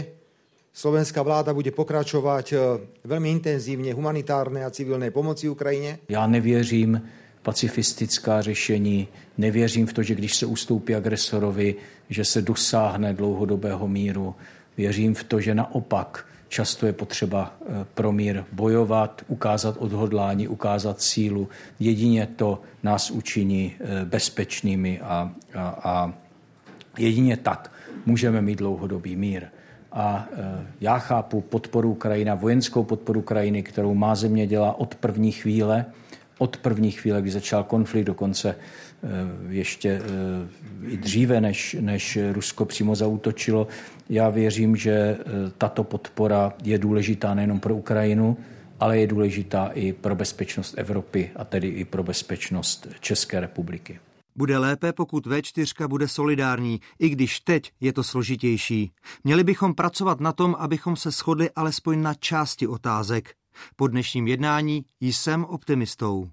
slovenská vláda bude pokračovat eh, velmi intenzivně humanitárné a civilné pomoci Ukrajině.
Já nevěřím pacifistická řešení, nevěřím v to, že když se ustoupí agresorovi, že se dosáhne dlouhodobého míru. Věřím v to, že naopak často je potřeba eh, pro mír bojovat, ukázat odhodlání, ukázat sílu. Jedině to nás učiní eh, bezpečnými a, a, a jedině tak můžeme mít dlouhodobý mír. A e, já chápu podporu Ukrajina, vojenskou podporu Ukrajiny, kterou má země dělá od první chvíle, od první chvíle, kdy začal konflikt, dokonce ještě e, i dříve, než, než Rusko přímo zautočilo. Já věřím, že tato podpora je důležitá nejenom pro Ukrajinu, ale je důležitá i pro bezpečnost Evropy a tedy i pro bezpečnost České republiky.
Bude lépe, pokud V4 bude solidární, i když teď je to složitější. Měli bychom pracovat na tom, abychom se shodli alespoň na části otázek. Po dnešním jednání jsem optimistou.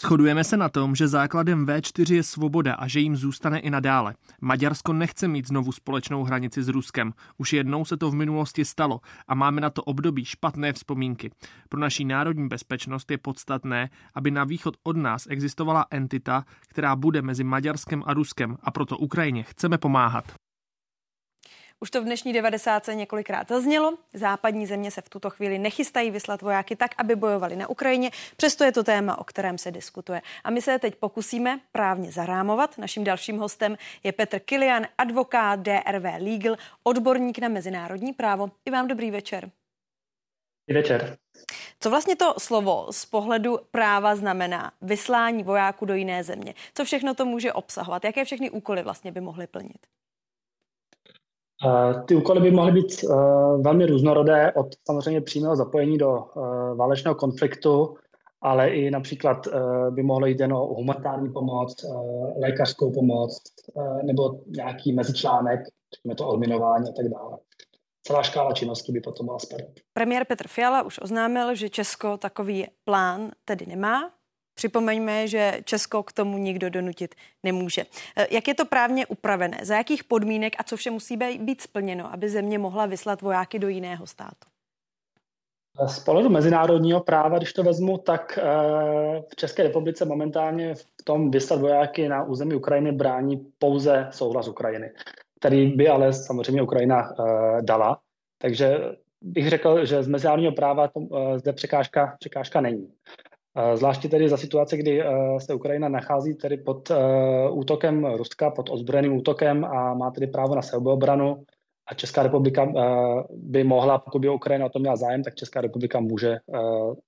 Shodujeme se na tom, že základem V4 je svoboda a že jim zůstane i nadále. Maďarsko nechce mít znovu společnou hranici s Ruskem. Už jednou se to v minulosti stalo a máme na to období špatné vzpomínky. Pro naší národní bezpečnost je podstatné, aby na východ od nás existovala entita, která bude mezi Maďarskem a Ruskem a proto Ukrajině chceme pomáhat.
Už to v dnešní 90. několikrát zaznělo. Západní země se v tuto chvíli nechystají vyslat vojáky tak, aby bojovali na Ukrajině. Přesto je to téma, o kterém se diskutuje. A my se teď pokusíme právně zarámovat. Naším dalším hostem je Petr Kilian, advokát DRV Legal, odborník na mezinárodní právo. I vám dobrý večer.
Dobrý večer.
Co vlastně to slovo z pohledu práva znamená vyslání vojáků do jiné země? Co všechno to může obsahovat? Jaké všechny úkoly vlastně by mohly plnit?
Ty úkoly by mohly být velmi různorodé od samozřejmě přímého zapojení do válečného konfliktu, ale i například by mohlo jít jen o humanitární pomoc, lékařskou pomoc nebo nějaký mezičlánek, řekněme to odminování a tak dále. Celá škála činností by potom mohla spadat.
Premiér Petr Fiala už oznámil, že Česko takový plán tedy nemá. Připomeňme, že Česko k tomu nikdo donutit nemůže. Jak je to právně upravené? Za jakých podmínek a co vše musí být splněno, aby země mohla vyslat vojáky do jiného státu?
Z pohledu mezinárodního práva, když to vezmu, tak eh, v České republice momentálně v tom vyslat vojáky na území Ukrajiny brání pouze souhlas Ukrajiny, který by ale samozřejmě Ukrajina eh, dala. Takže bych řekl, že z mezinárodního práva zde překážka, překážka není. Zvláště tedy za situace, kdy se Ukrajina nachází tedy pod útokem Ruska, pod ozbrojeným útokem a má tedy právo na sebeobranu, a Česká republika by mohla, pokud by Ukrajina o tom měla zájem, tak Česká republika může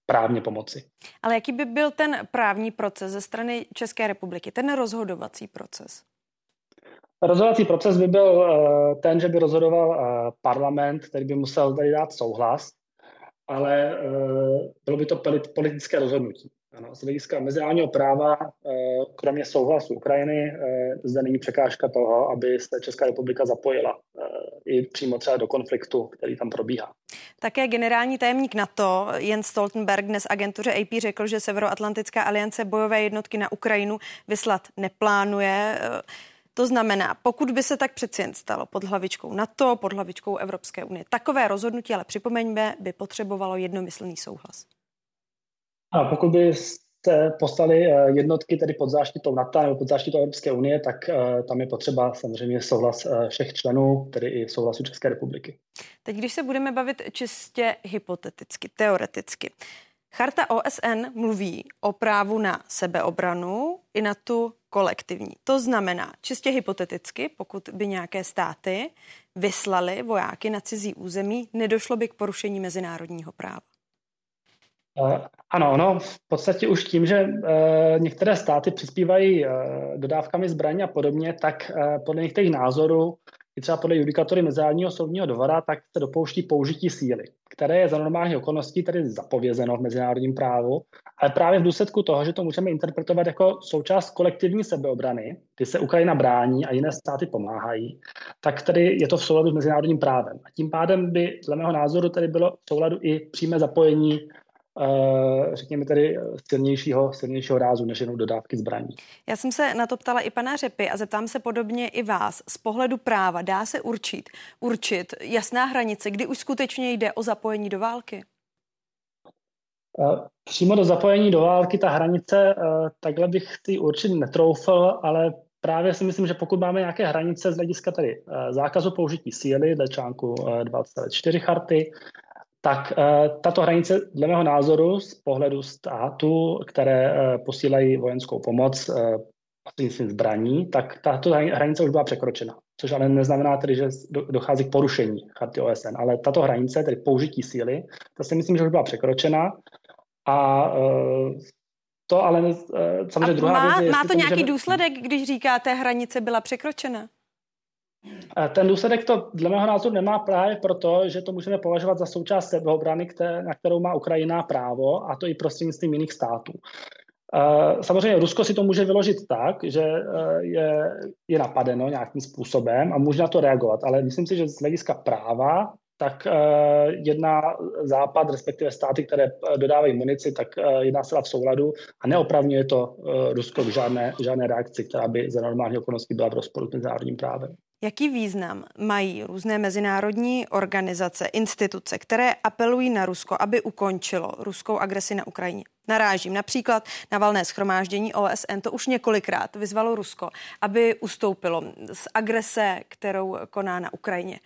právně pomoci.
Ale jaký by byl ten právní proces ze strany České republiky, ten rozhodovací proces?
Rozhodovací proces by byl ten, že by rozhodoval parlament, který by musel tady dát souhlas, ale bylo by to politické rozhodnutí. Ano, z hlediska mezinárodního práva, eh, kromě souhlasu Ukrajiny, eh, zde není překážka toho, aby se Česká republika zapojila eh, i přímo třeba do konfliktu, který tam probíhá.
Také generální tajemník NATO Jens Stoltenberg dnes agentuře AP řekl, že Severoatlantická aliance bojové jednotky na Ukrajinu vyslat neplánuje. To znamená, pokud by se tak přeci jen stalo pod hlavičkou NATO, pod hlavičkou Evropské unie, takové rozhodnutí, ale připomeňme, by potřebovalo jednomyslný souhlas.
A pokud by se poslali eh, jednotky tedy pod záštitou NATO nebo pod záštitou Evropské unie, tak eh, tam je potřeba samozřejmě souhlas eh, všech členů, tedy i souhlasu České republiky.
Teď, když se budeme bavit čistě hypoteticky, teoreticky, Charta OSN mluví o právu na sebeobranu i na tu kolektivní. To znamená, čistě hypoteticky, pokud by nějaké státy vyslali vojáky na cizí území, nedošlo by k porušení mezinárodního práva.
Ano, no, v podstatě už tím, že uh, některé státy přispívají uh, dodávkami zbraní a podobně, tak podle některých názorů, i třeba podle judikatory Mezinárodního soudního dvora, tak se dopouští použití síly, které je za normálních okolností tedy zapovězeno v mezinárodním právu, ale právě v důsledku toho, že to můžeme interpretovat jako součást kolektivní sebeobrany, kdy se Ukrajina brání a jiné státy pomáhají, tak tedy je to v souladu s mezinárodním právem. A tím pádem by, dle mého názoru, tedy bylo v souladu i přímé zapojení řekněme tedy silnějšího, silnějšího rázu než jenom dodávky zbraní.
Já jsem se na to ptala i pana Řepy a zeptám se podobně i vás. Z pohledu práva dá se určit, určit jasná hranice, kdy už skutečně jde o zapojení do války?
Eh, přímo do zapojení do války ta hranice, eh, takhle bych si určit netroufl, ale právě si myslím, že pokud máme nějaké hranice z hlediska tady zákazu použití síly dle článku 24 charty, tak eh, tato hranice, dle mého názoru, z pohledu státu, které eh, posílají vojenskou pomoc eh, prostřednictvím zbraní, tak tato hranice už byla překročena. Což ale neznamená tedy, že dochází k porušení charty OSN. Ale tato hranice, tedy použití síly, to si myslím, že už byla překročena. A to ale samozřejmě
a
druhá
má,
věc
je, Má to nějaký můžeme... důsledek, když říkáte, hranice byla překročena?
Ten důsledek to dle mého názoru nemá právě proto, že to můžeme považovat za součást sebeobrany, na kterou má Ukrajina právo, a to i prostřednictvím jiných států. Samozřejmě Rusko si to může vyložit tak, že e, je, je napadeno nějakým způsobem a může na to reagovat, ale myslím si, že z hlediska práva tak e, jedna západ, respektive státy, které dodávají munici, tak e, jedná se v souladu a neopravňuje to Rusko k žádné, žádné reakci, která by za normální okolností byla v rozporu s mezinárodním právem.
Jaký význam mají různé mezinárodní organizace, instituce, které apelují na Rusko, aby ukončilo ruskou agresi na Ukrajině? Narážím například na valné schromáždění OSN, to už několikrát vyzvalo Rusko, aby ustoupilo z agrese, kterou koná na Ukrajině.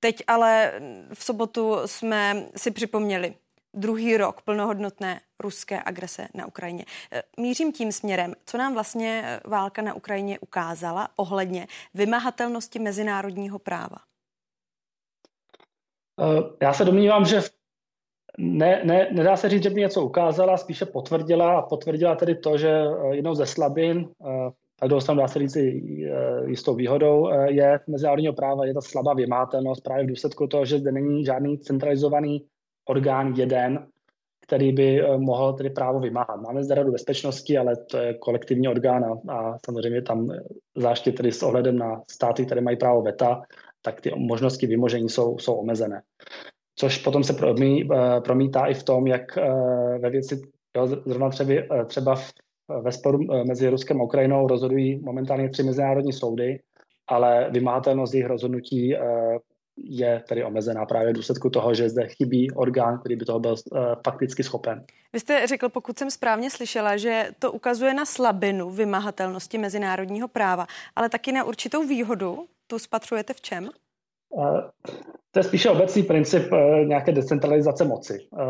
Teď ale v sobotu jsme si připomněli druhý rok plnohodnotné ruské agrese na Ukrajině. E, mířím tím směrem, co nám vlastně e, válka na Ukrajině ukázala ohledně vymahatelnosti mezinárodního práva.
E, já se domnívám, že ne, ne, nedá se říct, že by něco ukázala, spíše potvrdila a potvrdila tedy to, že jednou ze slabin, a druhou stranu dá se říct jistou výhodou, je mezinárodního práva, je ta slabá vymátelnost právě v důsledku toho, že zde není žádný centralizovaný orgán jeden, který by mohl tedy právo vymáhat. Máme zde radu bezpečnosti, ale to je kolektivní orgán a, a samozřejmě tam zvláště tedy s ohledem na státy, které mají právo veta, tak ty možnosti vymožení jsou, jsou omezené. Což potom se promí, eh, promítá i v tom, jak eh, ve věci, jo, zrovna třeba, eh, třeba ve sporu mezi Ruskem a Ukrajinou rozhodují momentálně tři mezinárodní soudy, ale vymáhatelnost jejich rozhodnutí je tedy omezená právě v důsledku toho, že zde chybí orgán, který by toho byl fakticky schopen.
Vy jste řekl, pokud jsem správně slyšela, že to ukazuje na slabinu vymahatelnosti mezinárodního práva, ale taky na určitou výhodu tu spatřujete v čem?
To je spíše obecný princip eh, nějaké decentralizace moci. Eh,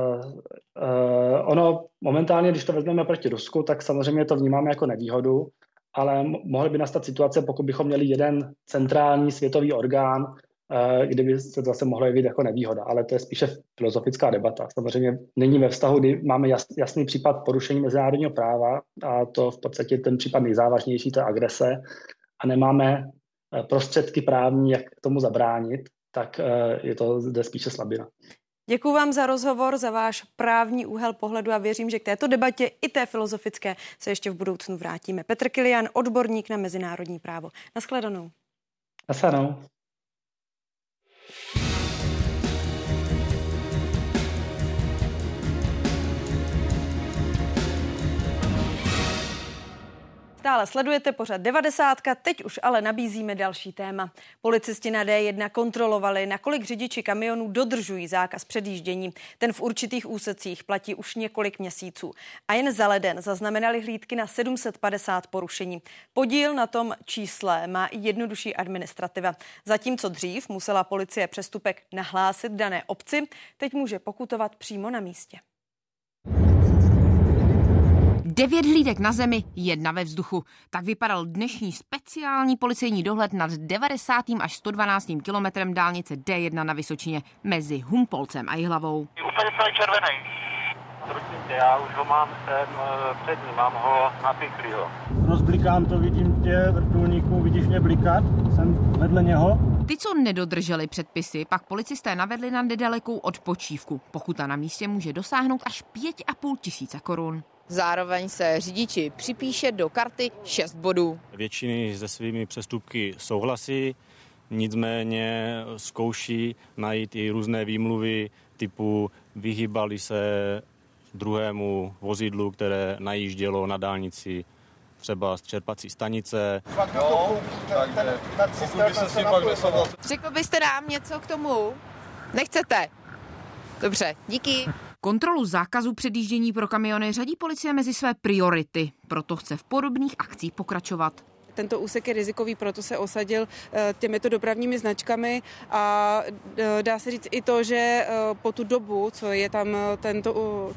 eh, ono momentálně, když to vezmeme proti Rusku, tak samozřejmě to vnímáme jako nevýhodu, ale mohly by nastat situace, pokud bychom měli jeden centrální světový orgán, kdyby se to zase mohlo jevit jako nevýhoda, ale to je spíše filozofická debata. Samozřejmě není ve vztahu, kdy máme jasný případ porušení mezinárodního práva a to v podstatě ten případ nejzávažnější, to je agrese a nemáme Eh, prostředky právní, jak tomu zabránit, tak eh, je to zde spíše slabina.
Děkuji vám za rozhovor, za váš právní úhel pohledu a věřím, že k této debatě i té filozofické se ještě v budoucnu vrátíme. Petr Kilian, odborník na mezinárodní právo. Naschledanou.
Naschledanou.
Stále sledujete pořad 90, teď už ale nabízíme další téma. Policisti na D1 kontrolovali, nakolik řidiči kamionů dodržují zákaz předjíždění. Ten v určitých úsecích platí už několik měsíců. A jen za leden zaznamenali hlídky na 750 porušení. Podíl na tom čísle má i jednodušší administrativa. Zatímco dřív musela policie přestupek nahlásit dané obci, teď může pokutovat přímo na místě.
Devět hlídek na zemi, jedna ve vzduchu. Tak vypadal dnešní speciální policejní dohled nad 90. až 112. kilometrem dálnice D1 na Vysočině mezi Humpolcem a Jihlavou.
Úplně červený. Prosím tě, já už ho mám sem eh, před ním, mám ho.
Rozblikám to, vidím tě, vrtulníku, vidíš mě blikat? Jsem vedle něho.
Ty, co nedodrželi předpisy, pak policisté navedli na nedalekou odpočívku. Pokuta na místě může dosáhnout až 5,5 tisíce korun.
Zároveň se řidiči připíše do karty 6 bodů.
Většiny se svými přestupky souhlasí, nicméně zkouší najít i různé výmluvy typu vyhýbali se druhému vozidlu, které najíždělo na dálnici třeba z čerpací stanice. No,
Řekl byste nám něco k tomu? Nechcete? Dobře, díky.
Kontrolu zákazu předjíždění pro kamiony řadí policie mezi své priority, proto chce v podobných akcích pokračovat.
Tento úsek je rizikový, proto se osadil eh, těmito dopravními značkami a eh, dá se říct i to, že eh, po tu dobu, co je tam tento,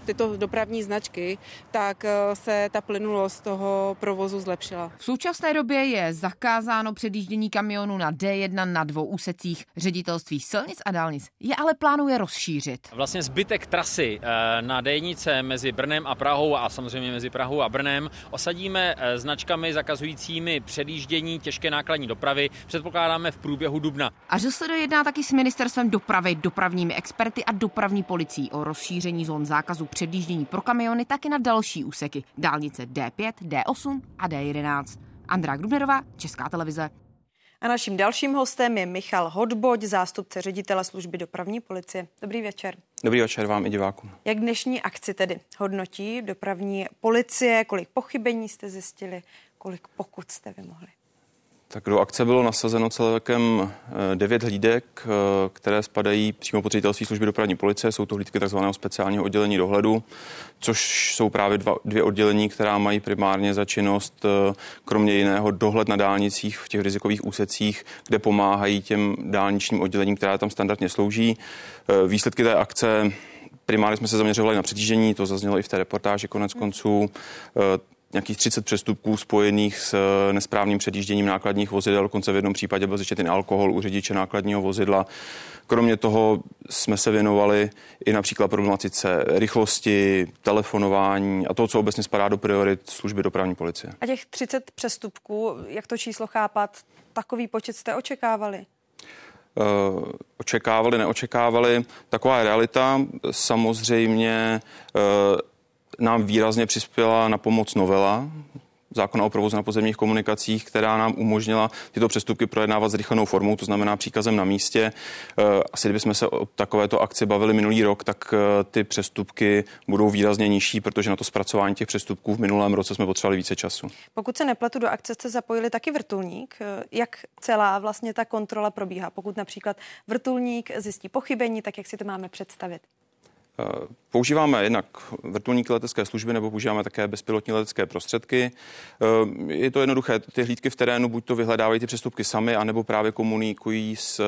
tyto dopravní značky, tak se ta plynulost toho provozu zlepšila.
V současné době je zakázáno předjíždění kamionů na D1 na dvou úsecích. Ředitelství silnic a dálnic je ale plánuje rozšířit.
Vlastně zbytek trasy na D1 mezi Brnem a Prahou a samozřejmě mezi Prahou a Brnem osadíme značkami zakazujícími předjíždění těžké nákladní dopravy předpokládáme v průběhu dubna.
A že se dojedná taky s ministerstvem dopravy, dopravními experty a dopravní policií o rozšíření zón zákazu předjíždění pro kamiony taky na další úseky dálnice D5, D8 a D11. Andrá Grubnerová, Česká televize.
A naším dalším hostem je Michal Hodboď, zástupce ředitele služby dopravní policie. Dobrý večer.
Dobrý večer vám i divákům.
Jak dnešní akci tedy hodnotí dopravní policie? Kolik pochybení jste zjistili? Kolik pokud jste vymohli?
Tak do akce bylo nasazeno celkem eh, devět hlídek, eh, které spadají přímo pod ředitelství služby dopravní policie. Jsou to hlídky tzv. speciálního oddělení dohledu, což jsou právě dva, dvě oddělení, která mají primárně za činnost eh, kromě jiného dohled na dálnicích v těch rizikových úsecích, kde pomáhají těm dálničním oddělením, která tam standardně slouží. Výsledky té akce Primárně jsme se zaměřovali na přetížení, to zaznělo i v té reportáži konec konců nějakých 30 přestupků spojených s eh, nesprávným předjížděním nákladních vozidel. Dokonce v jednom případě byl zjištěn alkohol u řidiče nákladního vozidla. Kromě toho jsme se věnovali i například problematice rychlosti, telefonování a toho, co obecně spadá do priorit služby dopravní policie.
A těch 30 přestupků, jak to číslo chápat, takový počet jste očekávali?
Uh, očekávali, neočekávali. Taková je realita. Samozřejmě uh, nám výrazně přispěla na pomoc novela zákona o provozu na pozemních komunikacích, která nám umožnila tyto přestupky projednávat zrychlenou formou, to znamená příkazem na místě. Eh, asi kdybychom se o takovéto akci bavili minulý rok, tak eh, ty přestupky budou výrazně nižší, protože na to zpracování těch přestupků v minulém roce jsme potřebovali více času.
Pokud se nepletu, do akce jste zapojili taky vrtulník. Eh, jak celá vlastně ta kontrola probíhá? Pokud například vrtulník zjistí pochybení, tak jak si to máme představit?
Eh, používáme jednak vrtulníky letecké služby nebo používáme také bezpilotní letecké prostředky. Eh, je to jednoduché, ty hlídky v terénu buď to vyhledávají ty přestupky sami, anebo právě komunikují s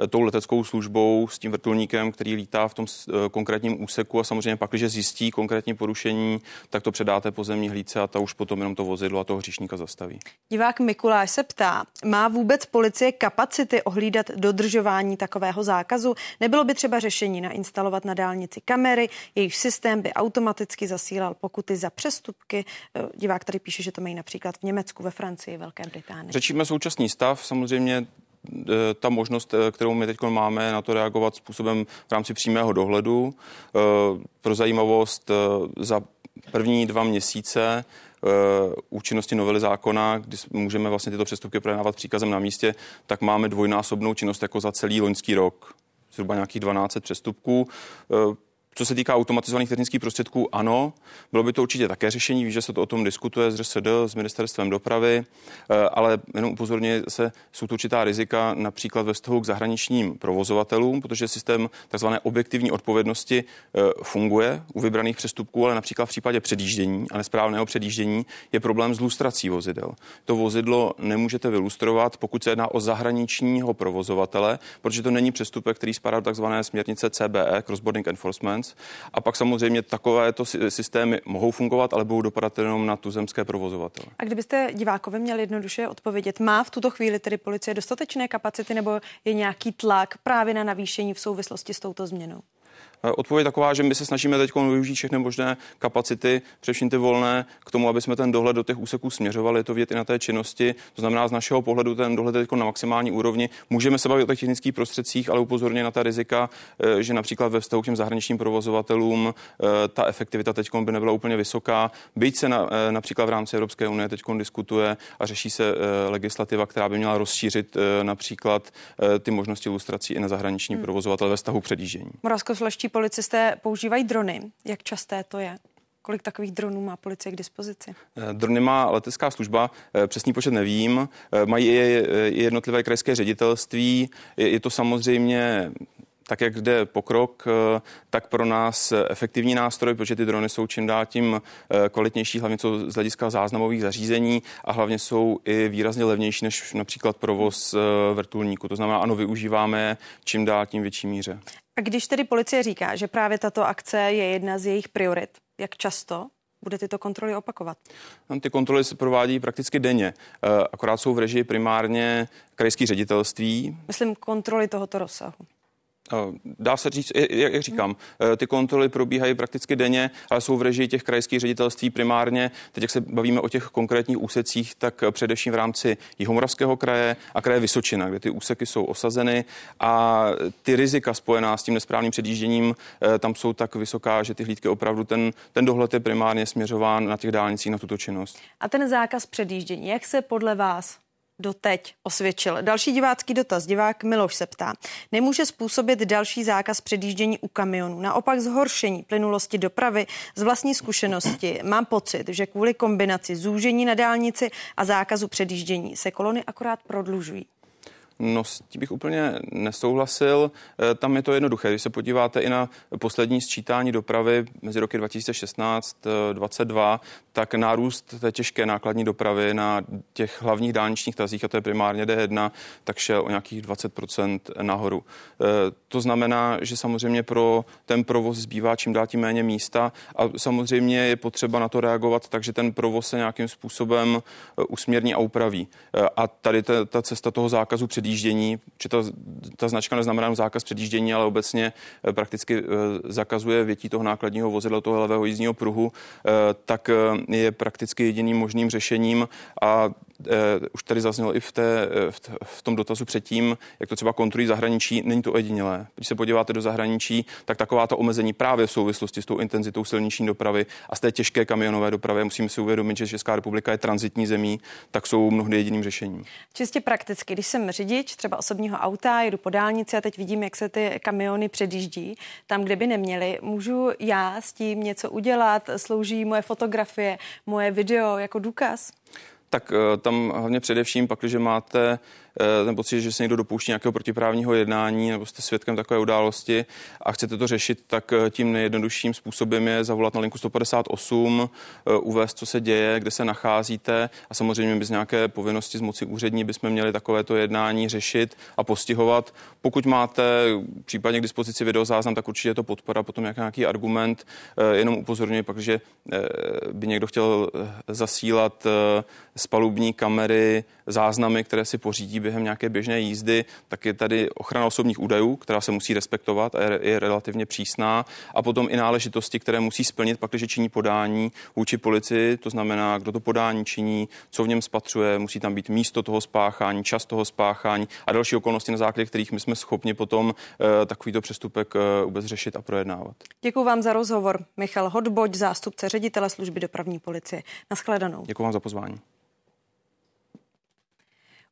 eh, tou leteckou službou, s tím vrtulníkem, který lítá v tom konkrétním úseku a samozřejmě pak, když zjistí konkrétní porušení, tak to předáte pozemní hlídce a ta už potom jenom to vozidlo a toho hříšníka zastaví.
Divák Mikuláš se ptá, má vůbec policie kapacity ohlídat dodržování takového zákazu? Nebylo by třeba řešení nainstalovat na dálnici dálnici kamery, jejich systém by automaticky zasílal pokuty za přestupky. Eh, divák tady píše, že to mají například v Německu, ve Francii, Velké Británii.
Řečíme současný stav, samozřejmě eh, ta možnost, eh, kterou my teď máme, na to reagovat způsobem v rámci přímého dohledu. Pro zajímavost za první dva měsíce účinnosti novely zákona, kdy můžeme vlastně tyto přestupky projednávat příkazem na místě, tak máme dvojnásobnou činnost jako za celý loňský rok zhruba nějakých 12 přestupků. Co se týká automatizovaných technických prostředků, ano, bylo by to určitě také řešení. Víš, že se to o tom diskutuje s RSD, s ministerstvem dopravy, eh, ale jenom upozorně se, jsou to určitá rizika například ve vztahu k zahraničním provozovatelům, protože systém tzv. objektivní odpovědnosti eh, funguje u vybraných přestupků, ale například v případě předjíždění a nesprávného předjíždění je problém s lustrací vozidel. To vozidlo nemůžete vylustrovat, pokud se jedná o zahraničního provozovatele, protože to není přestupek, který spadá do tzv. směrnice CBE, Cross-Boarding Enforcement, Defense. A pak samozřejmě takovéto systémy mohou fungovat, ale budou dopadat jenom na tuzemské provozovatele.
A kdybyste divákovi měli jednoduše odpovědět, má v tuto chvíli tedy policie dostatečné kapacity nebo je nějaký tlak právě na navýšení v souvislosti s touto změnou?
Eh, odpověď taková, že my se snažíme teď využít všechny možné kapacity, především ty volné, k tomu, aby jsme ten dohled do těch úseků směřovali, to vidět i na té činnosti. To znamená, z našeho pohledu ten dohled je teď na maximální úrovni. Můžeme se bavit o těch technických prostředcích, ale upozorně na ta rizika, eh, že například ve vztahu k těm zahraničním provozovatelům eh, ta efektivita teď by nebyla úplně vysoká. Byť se na, například v rámci Evropské unie teď diskutuje a řeší se legislativa, která by měla rozšířit například ty možnosti ilustrací i na zahraniční hmm. provozovatele ve vztahu k předjíždění
policisté používají drony. Jak časté to je? Kolik takových dronů má policie k dispozici?
Eh, drony má letecká služba, eh, přesný počet nevím. Eh, mají i jednotlivé krajské ředitelství. Je to samozřejmě tak jak jde pokrok, tak pro nás efektivní nástroj, protože ty drony jsou čím dál tím kvalitnější, hlavně co z hlediska záznamových zařízení a hlavně jsou i výrazně levnější než například provoz vrtulníku. To znamená, ano, využíváme čím dál tím větší míře.
A když tedy policie říká, že právě tato akce je jedna z jejich priorit, jak často bude tyto kontroly opakovat?
Ty kontroly se provádí prakticky denně, eh, akorát jsou v režii primárně krajských ředitelství.
Myslím kontroly tohoto rozsahu.
Dá se říct, jak říkám, eh, ty kontroly probíhají prakticky denně, ale jsou v režii těch krajských ředitelství primárně. Teď, jak se bavíme o těch konkrétních úsecích, tak především v rámci Jihomoravského kraje a kraje Vysočina, kde ty úseky jsou osazeny a ty rizika spojená s tím nesprávným předjížděním eh, tam jsou tak vysoká, že ty hlídky opravdu ten, ten dohled je primárně směřován na těch dálnicích na tuto činnost.
A ten zákaz předjíždění, jak se podle vás doteď osvědčil. Další divácký dotaz. Divák Miloš se ptá. Nemůže způsobit další zákaz předjíždění u kamionů. Naopak zhoršení plynulosti dopravy z vlastní zkušenosti. Mám pocit, že kvůli kombinaci zúžení na dálnici a zákazu předjíždění se kolony akorát prodlužují.
No, s tím bych úplně nesouhlasil. Eh, tam je to jednoduché. Když se podíváte i na poslední sčítání dopravy mezi roky 2016-2022, tak nárůst té těžké nákladní dopravy na těch hlavních dálničních tazích, a to je primárně D1, tak šel o nějakých 20% nahoru. Eh, to znamená, že samozřejmě pro ten provoz zbývá čím dál tím méně místa a samozřejmě je potřeba na to reagovat tak, že ten provoz se nějakým způsobem eh, usměrní a upraví. A tady ta, ta cesta toho zákazu při předjíždění. Či ta, ta značka neznamená zákaz předjíždění, ale obecně prakticky zakazuje větí toho nákladního vozidla, toho levého jízdního pruhu, tak je prakticky jediným možným řešením a už tady zaznělo i v, té, v tom dotazu předtím, jak to třeba kontrolují zahraničí, není to ojedinělé. Když se podíváte do zahraničí, tak taková ta omezení právě v souvislosti s tou intenzitou silniční dopravy a z té těžké kamionové dopravy, musíme si uvědomit, že Česká republika je transitní zemí, tak jsou mnohdy jediným řešením.
Čistě prakticky, když jsem řidič třeba osobního auta, jedu po dálnici a teď vidím, jak se ty kamiony předjíždí tam, kde by neměly, můžu já s tím něco udělat? Slouží moje fotografie, moje video jako důkaz?
Tak eh, tam hlavně především pak, když máte ten pocit, že se někdo dopouští nějakého protiprávního jednání nebo jste svědkem takové události a chcete to řešit, tak eh, tím nejjednodušším způsobem je zavolat na linku 158, eh, uvést, co se děje, kde se nacházíte a samozřejmě bez nějaké povinnosti z moci úřední bychom měli takovéto jednání řešit a postihovat. Pokud máte případně k dispozici videozáznam, tak určitě je to podpora, potom jak nějaký argument. Jenom upozorňuji pak, že by někdo chtěl zasílat z palubní kamery záznamy, které si pořídí během nějaké běžné jízdy, tak je tady ochrana osobních údajů, která se musí respektovat a je, je relativně přísná. A potom i náležitosti, které musí splnit, pak, když činí podání vůči policii, to znamená, kdo to podání činí, co v něm spatřuje, musí tam být místo toho spáchání, čas toho spáchání a další okolnosti, na základě kterých my jsme schopni potom e, takovýto přestupek e, vůbec řešit a projednávat.
Děkuji vám za rozhovor. Michal Hodboť, zástupce ředitele služby dopravní policie. Naschledanou.
Děkuji vám za pozvání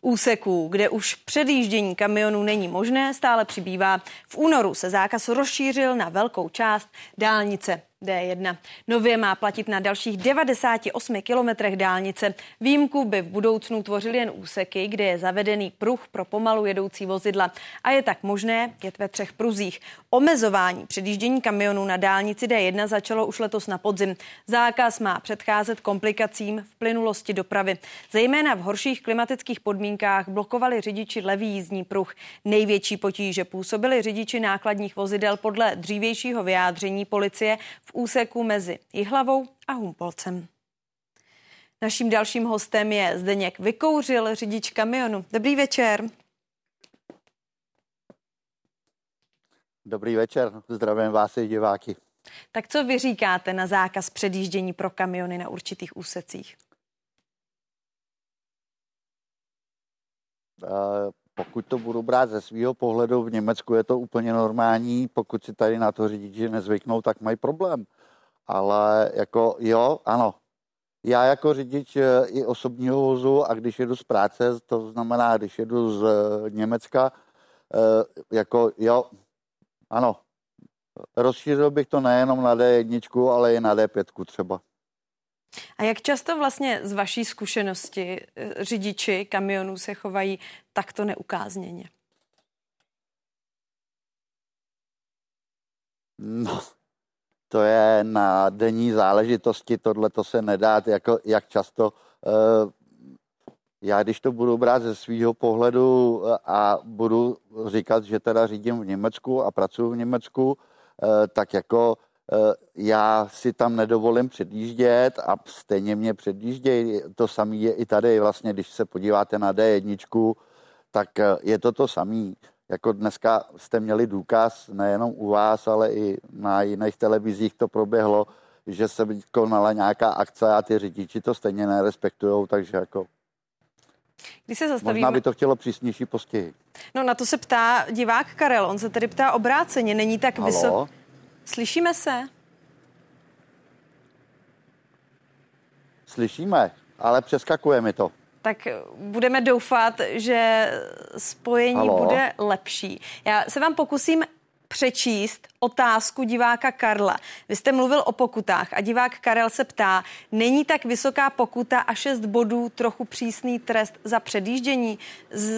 úseků, kde už předjíždění kamionů není možné, stále přibývá. V únoru se zákaz rozšířil na velkou část dálnice D1. Nově má platit na dalších 98 kilometrech dálnice. Výjimku by v budoucnu tvořily jen úseky, kde je zavedený pruh pro pomalu jedoucí vozidla a je tak možné jet ve třech pruzích. Omezování předjíždění kamionů na dálnici D1 začalo už letos na podzim. Zákaz má předcházet komplikacím v plynulosti dopravy. Zejména v horších klimatických podmínkách blokovali řidiči levý jízdní pruh. Největší potíže působili řidiči nákladních vozidel podle dřívějšího vyjádření policie v úseku mezi Jihlavou a Humpolcem. Naším dalším hostem je Zdeněk Vykouřil, řidič kamionu. Dobrý večer.
Dobrý večer, zdravím vás i diváky.
Tak co vy říkáte na zákaz předjíždění pro kamiony na určitých úsecích?
Uh, pokud to budu brát ze svého pohledu, v Německu je to úplně normální, pokud si tady na to řidiči nezvyknou, tak mají problém. Ale jako jo, ano, já jako řidič eh, i osobního vozu a když jedu z práce, to znamená, když jedu z eh, Německa, eh, jako jo, ano, rozšířil bych to nejenom na D1, ale i na D5 třeba.
A jak často vlastně z vaší zkušenosti eh, řidiči kamionů se chovají takto neukázněně?
No, to je na denní záležitosti, tohle to se nedá, jako, jak často. Eh, já když to budu brát ze svého pohledu eh, a budu říkat, že teda řídím v Německu a pracuji v Německu, tak jako já si tam nedovolím předjíždět a stejně mě předjíždějí. To samé je i tady. Vlastně, když se podíváte na D1, tak eh, je to to samé. Jako dneska jste měli důkaz nejenom u vás, ale i na jiných televizích to proběhlo, že se konala nějaká akce a ty řidiči to stejně nerespektují, takže jako
když se zastavíme...
Možná by to chtělo přísnější postihy.
No na to se ptá divák Karel, on se tedy ptá obráceně, není tak vysoký. Slyšíme se?
Slyšíme, ale přeskakuje mi to.
Tak budeme doufat, že spojení Halo? bude lepší. Já se vám pokusím přečíst otázku diváka Karla. Vy jste mluvil o pokutách a divák Karel se ptá, není tak vysoká pokuta a 6 bodů trochu přísný trest za předjíždění? Z...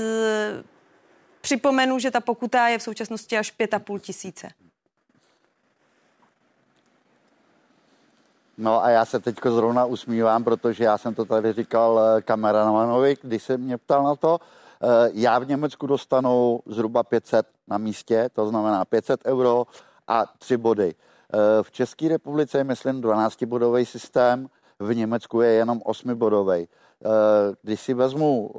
Připomenu, že ta pokuta je v současnosti až 5,5 tisíce.
No a já se teď zrovna usmívám, protože já jsem to tady říkal eh, kameramanovi, když se mě ptal na to. Eh, já v Německu dostanu zhruba 500 na místě, to znamená 500 euro a 3 body. Eh, v České republice je, myslím, 12-bodový systém, v Německu je jenom 8-bodový. Když si vezmu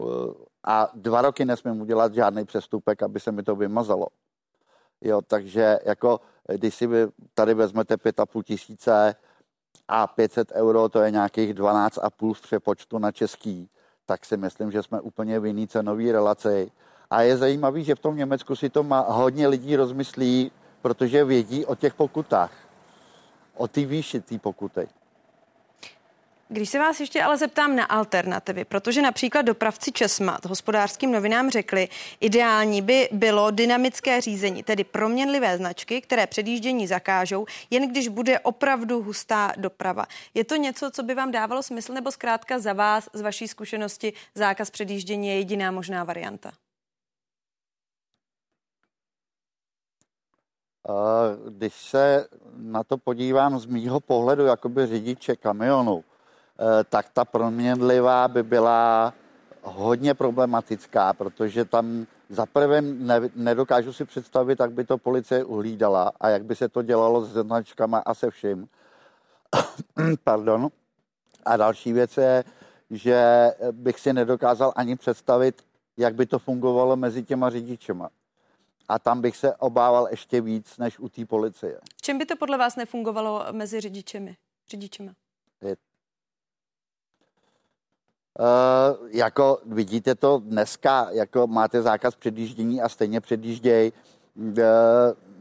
a dva roky nesmím udělat žádný přestupek, aby se mi to vymazalo. Jo, takže jako když si tady vezmete 5,5 tisíce a 500 euro, to je nějakých 12,5 v přepočtu na český, tak si myslím, že jsme úplně v jiný cenový relaci. A je zajímavý, že v tom Německu si to má, hodně lidí rozmyslí, protože vědí o těch pokutách, o ty výši té pokuty.
Když se vás ještě ale zeptám na alternativy, protože například dopravci Česmat hospodářským novinám řekli, ideální by bylo dynamické řízení, tedy proměnlivé značky, které předjíždění zakážou, jen když bude opravdu hustá doprava. Je to něco, co by vám dávalo smysl, nebo zkrátka za vás, z vaší zkušenosti, zákaz předjíždění je jediná možná varianta?
Když se na to podívám z mýho pohledu, jakoby řidiče kamionu, tak ta proměnlivá by byla hodně problematická, protože tam za prvé ne, nedokážu si představit, jak by to policie uhlídala a jak by se to dělalo s značkama a se vším. Pardon. A další věc je, že bych si nedokázal ani představit, jak by to fungovalo mezi těma řidičema. A tam bych se obával ještě víc než u té policie.
V čem by to podle vás nefungovalo mezi řidičemi? řidičema?
Je Uh, jako vidíte to dneska, jako máte zákaz předjíždění a stejně předjížděj, uh,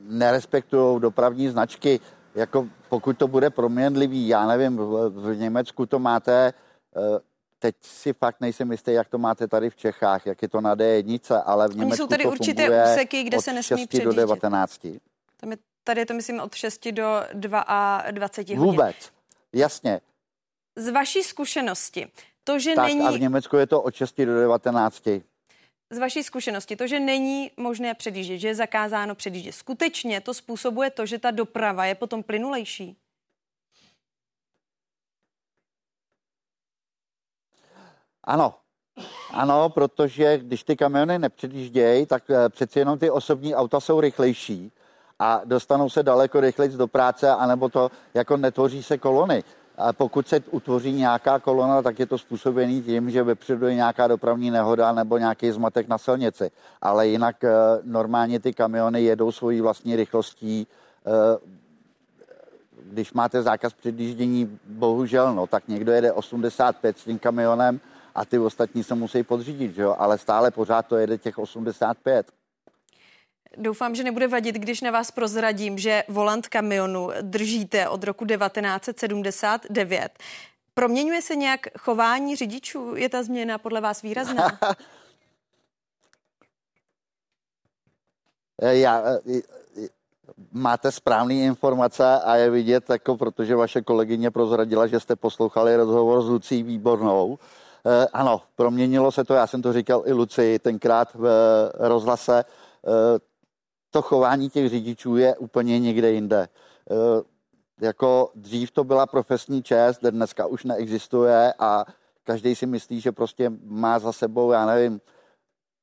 nerespektují dopravní značky, jako pokud to bude proměnlivý, já nevím, v, v Německu to máte, uh, teď si fakt nejsem jistý, jak to máte tady v Čechách, jak je to na D1, ale v Německu
Oni jsou tady
to
určité úseky, kde se nesmí předjíždět.
do 19.
Tam je, tady je to, myslím, od 6 do 2 a 20 hodin.
Vůbec, jasně.
Z vaší zkušenosti, to, že
tak
není...
a v Německu je to od 6 do 19.
Z vaší zkušenosti, to, že není možné předjíždět, že je zakázáno předjíždět, skutečně to způsobuje to, že ta doprava je potom plynulejší?
Ano, ano, protože když ty kamiony nepředjíždějí, tak eh, přeci jenom ty osobní auta jsou rychlejší a dostanou se daleko rychleji do práce, anebo to jako netvoří se kolony. A pokud se utvoří nějaká kolona, tak je to způsobený tím, že vepředu je nějaká dopravní nehoda nebo nějaký zmatek na silnici. Ale jinak eh, normálně ty kamiony jedou svojí vlastní rychlostí. Eh, když máte zákaz předjíždění, bohužel, no, tak někdo jede 85 s tím kamionem a ty ostatní se musí podřídit, že jo? ale stále pořád to jede těch 85.
Doufám, že nebude vadit, když na vás prozradím, že volant kamionu držíte od roku 1979. Proměňuje se nějak chování řidičů? Je ta změna podle vás výrazná?
Já, eh, máte správné informace a je vidět, jako protože vaše kolegyně prozradila, že jste poslouchali rozhovor s Lucí Výbornou. Eh, ano, proměnilo se to, já jsem to říkal i Luci tenkrát v rozhlase. Eh, to chování těch řidičů je úplně někde jinde. E, jako dřív to byla profesní čest, dneska už neexistuje a každý si myslí, že prostě má za sebou, já nevím,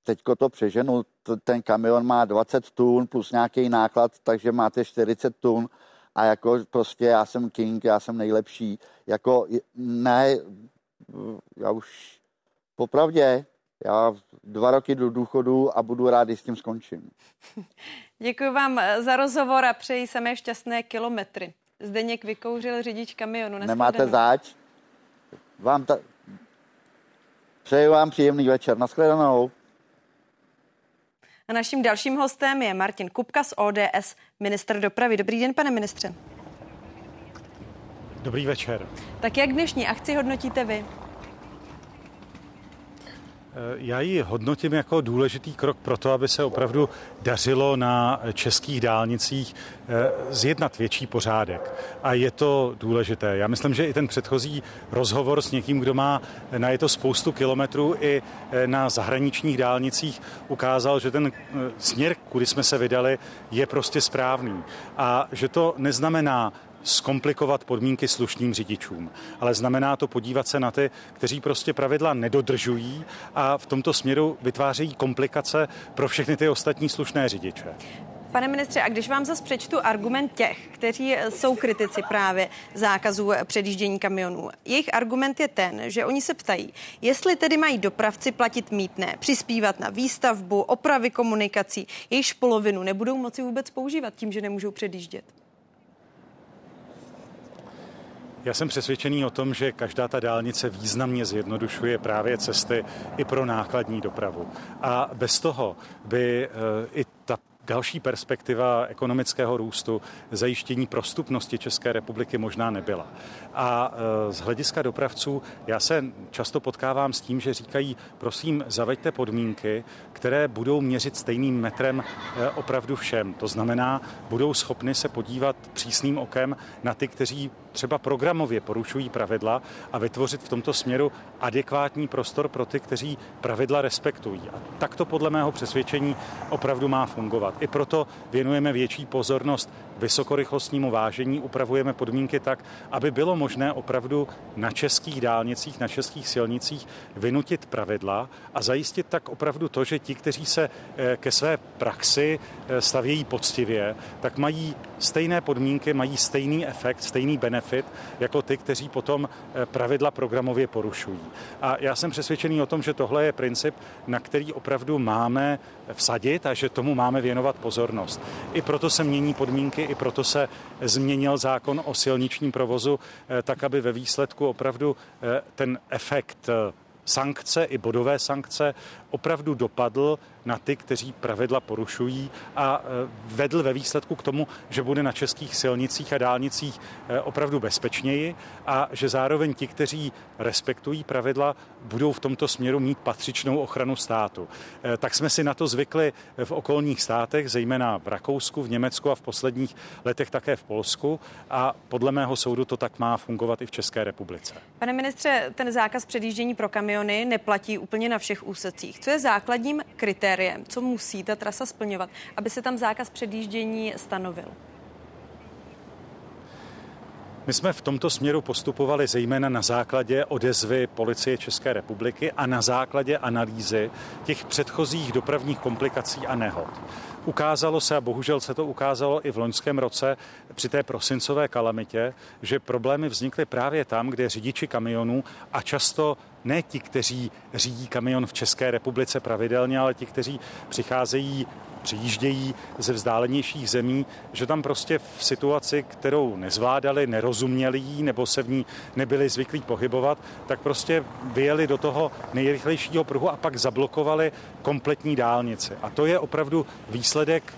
teďko to přeženu, ten kamion má 20 tun plus nějaký náklad, takže máte 40 tun a jako prostě já jsem king, já jsem nejlepší. Jako ne, já už popravdě, já dva roky do důchodu a budu rád, když s tím skončím.
Děkuji vám eh, za rozhovor a přeji samé šťastné kilometry. Zdeněk vykouřil řidič kamionu.
Nemáte záč? Vám ta... Přeji vám příjemný večer. Naschledanou.
A naším dalším hostem je Martin Kupka z ODS, minister dopravy. Dobrý den, pane ministře.
Dobrý večer.
Tak jak dnešní akci hodnotíte vy?
Eh, já ji hodnotím jako důležitý krok pro to, aby se opravdu dařilo na českých dálnicích eh, zjednat větší pořádek. A je to důležité. Já myslím, že i ten předchozí rozhovor s někým, kdo má na je to spoustu kilometrů i eh, na zahraničních dálnicích, ukázal, že ten směr, kudy jsme se vydali, je prostě správný. A že to neznamená zkomplikovat podmínky slušným řidičům. Ale znamená to podívat se na ty, kteří prostě pravidla nedodržují a v tomto směru vytvářejí komplikace pro všechny ty ostatní slušné řidiče.
Pane ministře, a když vám zase přečtu argument těch, kteří jsou kritici právě zákazu předjíždění kamionů, jejich argument je ten, že oni se ptají, jestli tedy mají dopravci platit mítné, přispívat na výstavbu, opravy komunikací, jejichž polovinu nebudou moci vůbec používat tím, že nemůžou předjíždět.
Já jsem přesvědčený o tom, že každá ta dálnice významně zjednodušuje právě cesty i pro nákladní dopravu. A bez toho by eh, i ta další perspektiva ekonomického růstu, zajištění prostupnosti České republiky možná nebyla. A e, z hlediska dopravců já se často potkávám s tím, že říkají, prosím, zaveďte podmínky, které budou měřit stejným metrem e, opravdu všem. To znamená, budou schopny se podívat přísným okem na ty, kteří třeba programově porušují pravidla a vytvořit v tomto směru adekvátní prostor pro ty, kteří pravidla respektují. A tak to podle mého přesvědčení opravdu má fungovat. I proto věnujeme větší pozornost vysokorychlostnímu vážení, upravujeme podmínky tak, aby bylo možné opravdu na českých dálnicích, na českých silnicích vynutit pravidla a zajistit tak opravdu to, že ti, kteří se eh, ke své praxi eh, stavějí poctivě, tak mají stejné podmínky, mají stejný efekt, stejný benefit jako ty, kteří potom eh, pravidla programově porušují. A já jsem přesvědčený o tom, že tohle je princip, na který opravdu máme vsadit a že tomu máme věnovat pozornost. I proto se mění podmínky, i proto se změnil zákon o silničním provozu, eh, tak aby ve výsledku opravdu eh, ten efekt sankce i bodové sankce opravdu dopadl na ty, kteří pravidla porušují a e, vedl ve výsledku k tomu, že bude na českých silnicích a dálnicích e, opravdu bezpečněji a že zároveň ti, kteří respektují pravidla, budou v tomto směru mít patřičnou ochranu státu. E, tak jsme si na to zvykli v okolních státech, zejména v Rakousku, v Německu a v posledních letech také v Polsku a podle mého soudu to tak má fungovat i v České republice.
Pane ministře, ten zákaz předjíždění pro kamiony neplatí úplně na všech úsecích. Co je základním kritériem, co musí ta trasa splňovat, aby se tam zákaz předjíždění stanovil?
My jsme v tomto směru postupovali zejména na základě odezvy policie České republiky a na základě analýzy těch předchozích dopravních komplikací a nehod. Ukázalo se, a bohužel se to ukázalo i v loňském roce při té prosincové kalamitě, že problémy vznikly právě tam, kde řidiči kamionů a často ne ti, kteří řídí kamion v České republice pravidelně, ale ti, kteří přicházejí přijíždějí ze vzdálenějších zemí, že tam prostě v situaci, kterou nezvládali, nerozuměli jí nebo se v ní nebyli zvyklí pohybovat, tak prostě vyjeli do toho nejrychlejšího pruhu a pak zablokovali kompletní dálnici. A to je opravdu výsledek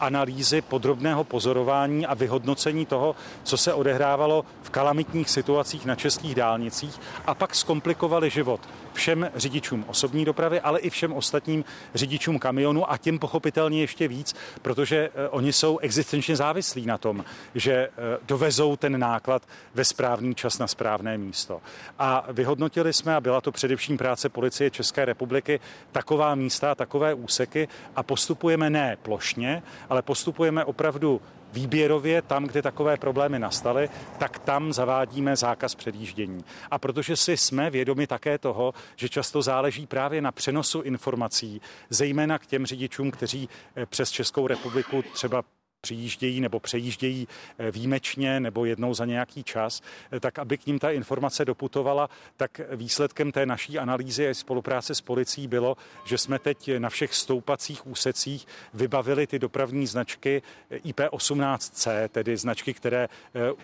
analýzy, podrobného pozorování a vyhodnocení toho, co se odehrávalo v kalamitních situacích na českých dálnicích a pak zkomplikovali život všem řidičům osobní dopravy, ale i všem ostatním řidičům kamionu a tím pochopitelně ještě víc, protože eh, oni jsou existenčně závislí na tom, že eh, dovezou ten náklad ve správný čas na správné místo. A vyhodnotili jsme, a byla to především práce policie České republiky, taková místa, takové úseky a postupujeme ne plošně, ale postupujeme opravdu výběrově tam, kde takové problémy nastaly, tak tam zavádíme zákaz předjíždění. A protože si jsme vědomi také toho, že často záleží právě na přenosu informací, zejména k těm řidičům, kteří eh, přes Českou republiku třeba přijíždějí nebo přejíždějí eh, výjimečně nebo jednou za nějaký čas, eh, tak aby k ním ta informace doputovala, tak výsledkem té naší analýzy a spolupráce s policií bylo, že jsme teď na všech stoupacích úsecích vybavili ty dopravní značky eh, IP18C, tedy značky, které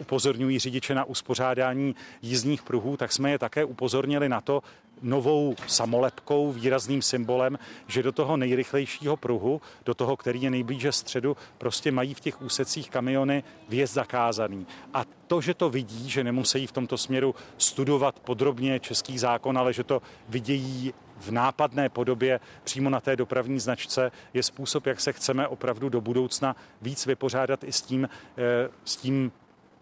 upozorňují řidiče na uspořádání jízdních pruhů, tak jsme je také upozornili na to, novou samolepkou, výrazným symbolem, že do toho nejrychlejšího pruhu, do toho, který je nejblíže středu, prostě mají v těch úsecích kamiony vjezd zakázaný. A to, že to vidí, že nemusí v tomto směru studovat podrobně český zákon, ale že to vidějí v nápadné podobě přímo na té dopravní značce je způsob, jak se chceme opravdu do budoucna víc vypořádat i s tím, eh, s tím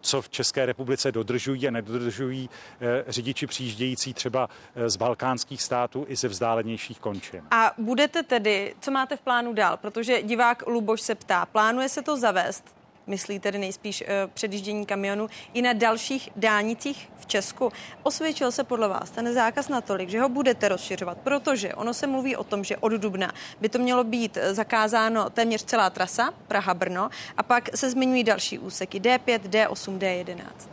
co v České republice dodržují a nedodržují eh, řidiči přijíždějící třeba eh, z balkánských států i ze vzdálenějších končin.
A budete tedy, co máte v plánu dál? Protože divák Luboš se ptá, plánuje se to zavést myslí tedy nejspíš eh, předjíždění kamionů, i na dalších dálnicích v Česku. Osvědčil se podle vás ten zákaz natolik, že ho budete rozšiřovat, protože ono se mluví o tom, že od dubna by to mělo být eh, zakázáno téměř celá trasa Praha-Brno a pak se zmiňují další úseky D5, D8, D11.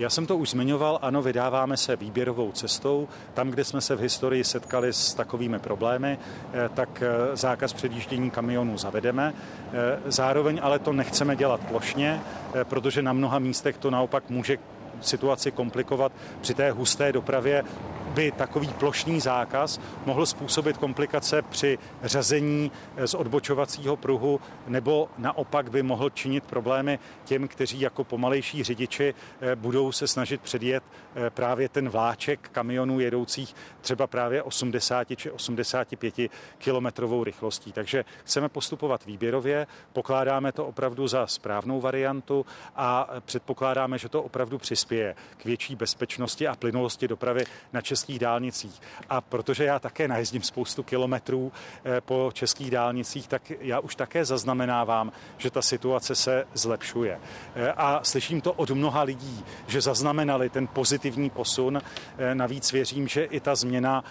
Já jsem to už zmiňoval, ano, vydáváme se výběrovou cestou. Tam, kde jsme se v historii setkali s takovými problémy, eh, tak eh, zákaz předjíždění kamionů zavedeme. Eh, zároveň ale to nechceme dělat plošně, protože na mnoha místech to naopak může situaci komplikovat při té husté dopravě by takový plošný zákaz mohl způsobit komplikace při řazení eh, z odbočovacího pruhu nebo naopak by mohl činit problémy těm, kteří jako pomalejší řidiči eh, budou se snažit předjet eh, právě ten vláček kamionů jedoucích třeba právě 80 či 85 kilometrovou rychlostí. Takže chceme postupovat výběrově, pokládáme to opravdu za správnou variantu a předpokládáme, že to opravdu přispěje k větší bezpečnosti a plynulosti dopravy na českých dálnicích. A protože já také najezdím spoustu kilometrů eh, po českých dálnicích, tak já už také zaznamenávám, že ta situace se zlepšuje. Eh, a slyším to od mnoha lidí, že zaznamenali ten pozitivní posun. Eh, navíc věřím, že i ta změna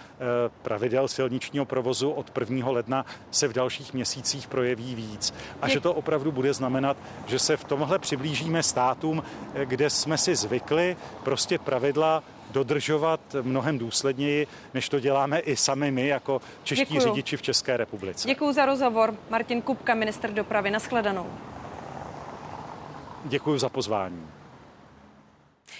pravidel silničního provozu od 1. ledna se v dalších měsících projeví víc. A že to opravdu bude znamenat, že se v tomhle přiblížíme státům, kde jsme si zvykli prostě pravidla dodržovat mnohem důsledněji, než to děláme i sami my jako čeští Děkuju. řidiči v České republice.
Děkuji za rozhovor. Martin Kupka, minister dopravy. Naschledanou.
Děkuji za pozvání.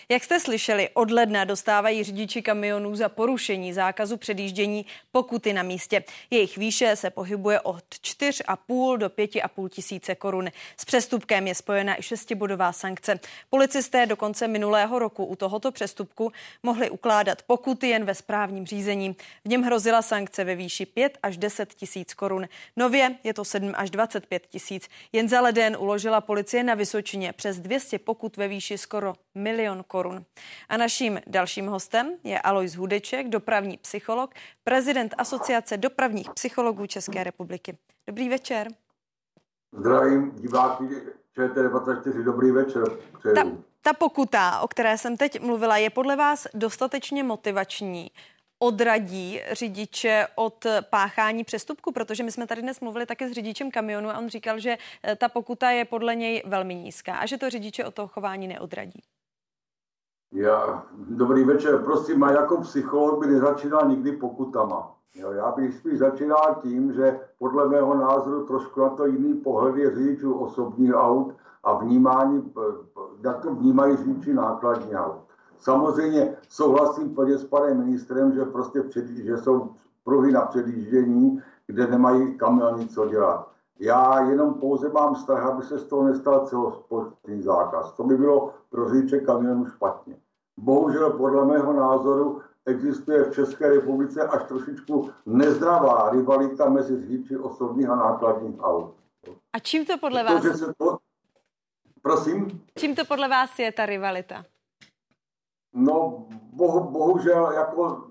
Jak jste slyšeli, od ledna dostávají řidiči kamionů za porušení zákazu předjíždění pokuty na místě. Jejich výše se pohybuje od 4,5 do 5,5 tisíce korun. S přestupkem je spojena i šestibodová sankce. Policisté do konce minulého roku u tohoto přestupku mohli ukládat pokuty jen ve správním řízení. V něm hrozila sankce ve výši 5 až 10 tisíc korun. Nově je to 7 až 25 tisíc. Jen za leden uložila policie na Vysočině přes 200 pokut ve výši skoro milion korun korun. A naším dalším hostem je Alois Hudeček, dopravní psycholog, prezident Asociace dopravních psychologů České republiky. Dobrý večer.
Zdravím diváky ČT24, dobrý večer.
Ta, ta pokuta, o které jsem teď mluvila, je podle vás dostatečně motivační? odradí řidiče od páchání přestupku, protože my jsme tady dnes mluvili také s řidičem kamionu a on říkal, že ta pokuta je podle něj velmi nízká a že to řidiče od toho chování neodradí.
Já, dobrý večer, prosím, a jako psycholog by nezačínal nikdy pokutama. Jo, já bych spíš začínal tím, že podle mého názoru trošku na to jiný pohled je řidičů osobních aut a vnímání, jak to vnímají řidiči nákladní aut. Samozřejmě souhlasím plně s panem ministrem, že prostě před, že jsou pruhy na předjíždění, kde nemají kamiony co dělat. Já jenom pouze mám strach, aby se z toho nestal celospolečný zákaz. To by bylo pro řidiče kamionů špatně. Bohužel podle mého názoru existuje v České republice až trošičku nezdravá rivalita mezi řidiči osobních a nákladních aut.
A čím to podle vás? Se to...
Prosím?
Čím to podle vás je ta rivalita?
No, bohu, bohužel, jako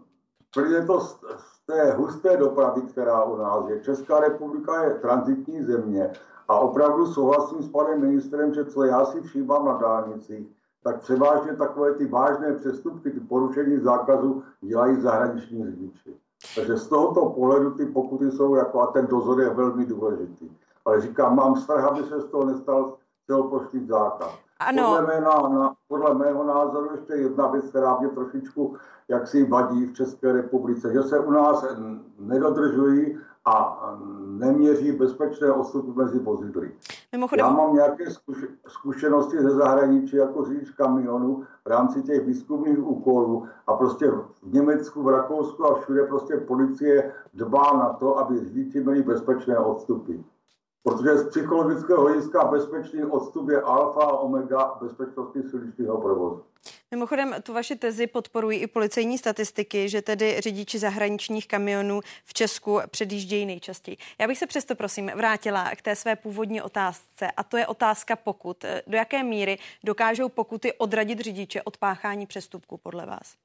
je to z, z té husté dopravy, která u nás je. Česká republika je transitní země a opravdu souhlasím s panem ministrem, že co já si všímám na dálnicích, tak převážně takové ty vážné přestupky, ty porušení zákazu dělají zahraniční řidiči. Takže z tohoto pohledu ty pokuty jsou jako a ten dozor je velmi důležitý. Ale říkám, mám strach, aby se z toho nestal celoplošný zákaz. Ano. Podle, mého, na, podle mého názoru ještě jedna věc, která mě trošičku jaksi vadí v České republice, že se u nás nedodržují a neměří bezpečné odstupy mezi vozidly. Mimochodem... Já mám nějaké zkušenosti ze zahraničí jako řidič kamionu v rámci těch výzkumných úkolů a prostě v Německu, v Rakousku a všude prostě policie dbá na to, aby řidiči měli bezpečné odstupy. Protože z psychologického hlediska bezpečný odstup je alfa a omega bezpečnosti silničního provozu.
Mimochodem, tu vaši tezi podporují i policejní statistiky, že tedy řidiči zahraničních kamionů v Česku předjíždějí nejčastěji. Já bych se přesto, prosím, vrátila k té své původní otázce, a to je otázka pokut. Do jaké míry dokážou pokuty odradit řidiče od páchání přestupku podle vás?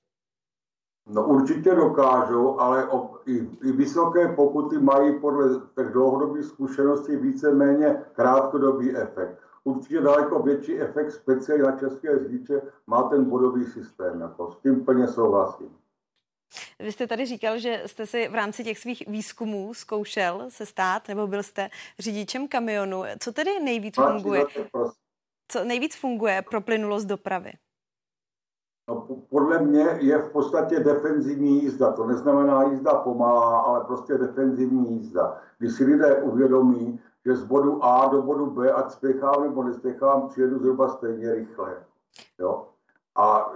No určitě dokážou, ale o, i, i vysoké pokuty mají podle těch dlouhodobých zkušeností víceméně krátkodobý efekt. Určitě daleko větší efekt speciálně na české řidiče má ten bodový systém. Jako s tím plně souhlasím.
Vy jste tady říkal, že jste si v rámci těch svých výzkumů zkoušel se stát, nebo byl jste řidičem kamionu. Co tedy nejvíc funguje? Co nejvíc funguje pro plynulost dopravy?
No, podle mě je v podstatě defenzivní jízda. To neznamená jízda pomalá, ale prostě defenzivní jízda. Když si lidé uvědomí, že z bodu A do bodu B, ať spěchám nebo nespěchám, přijedu zhruba stejně rychle. Jo? A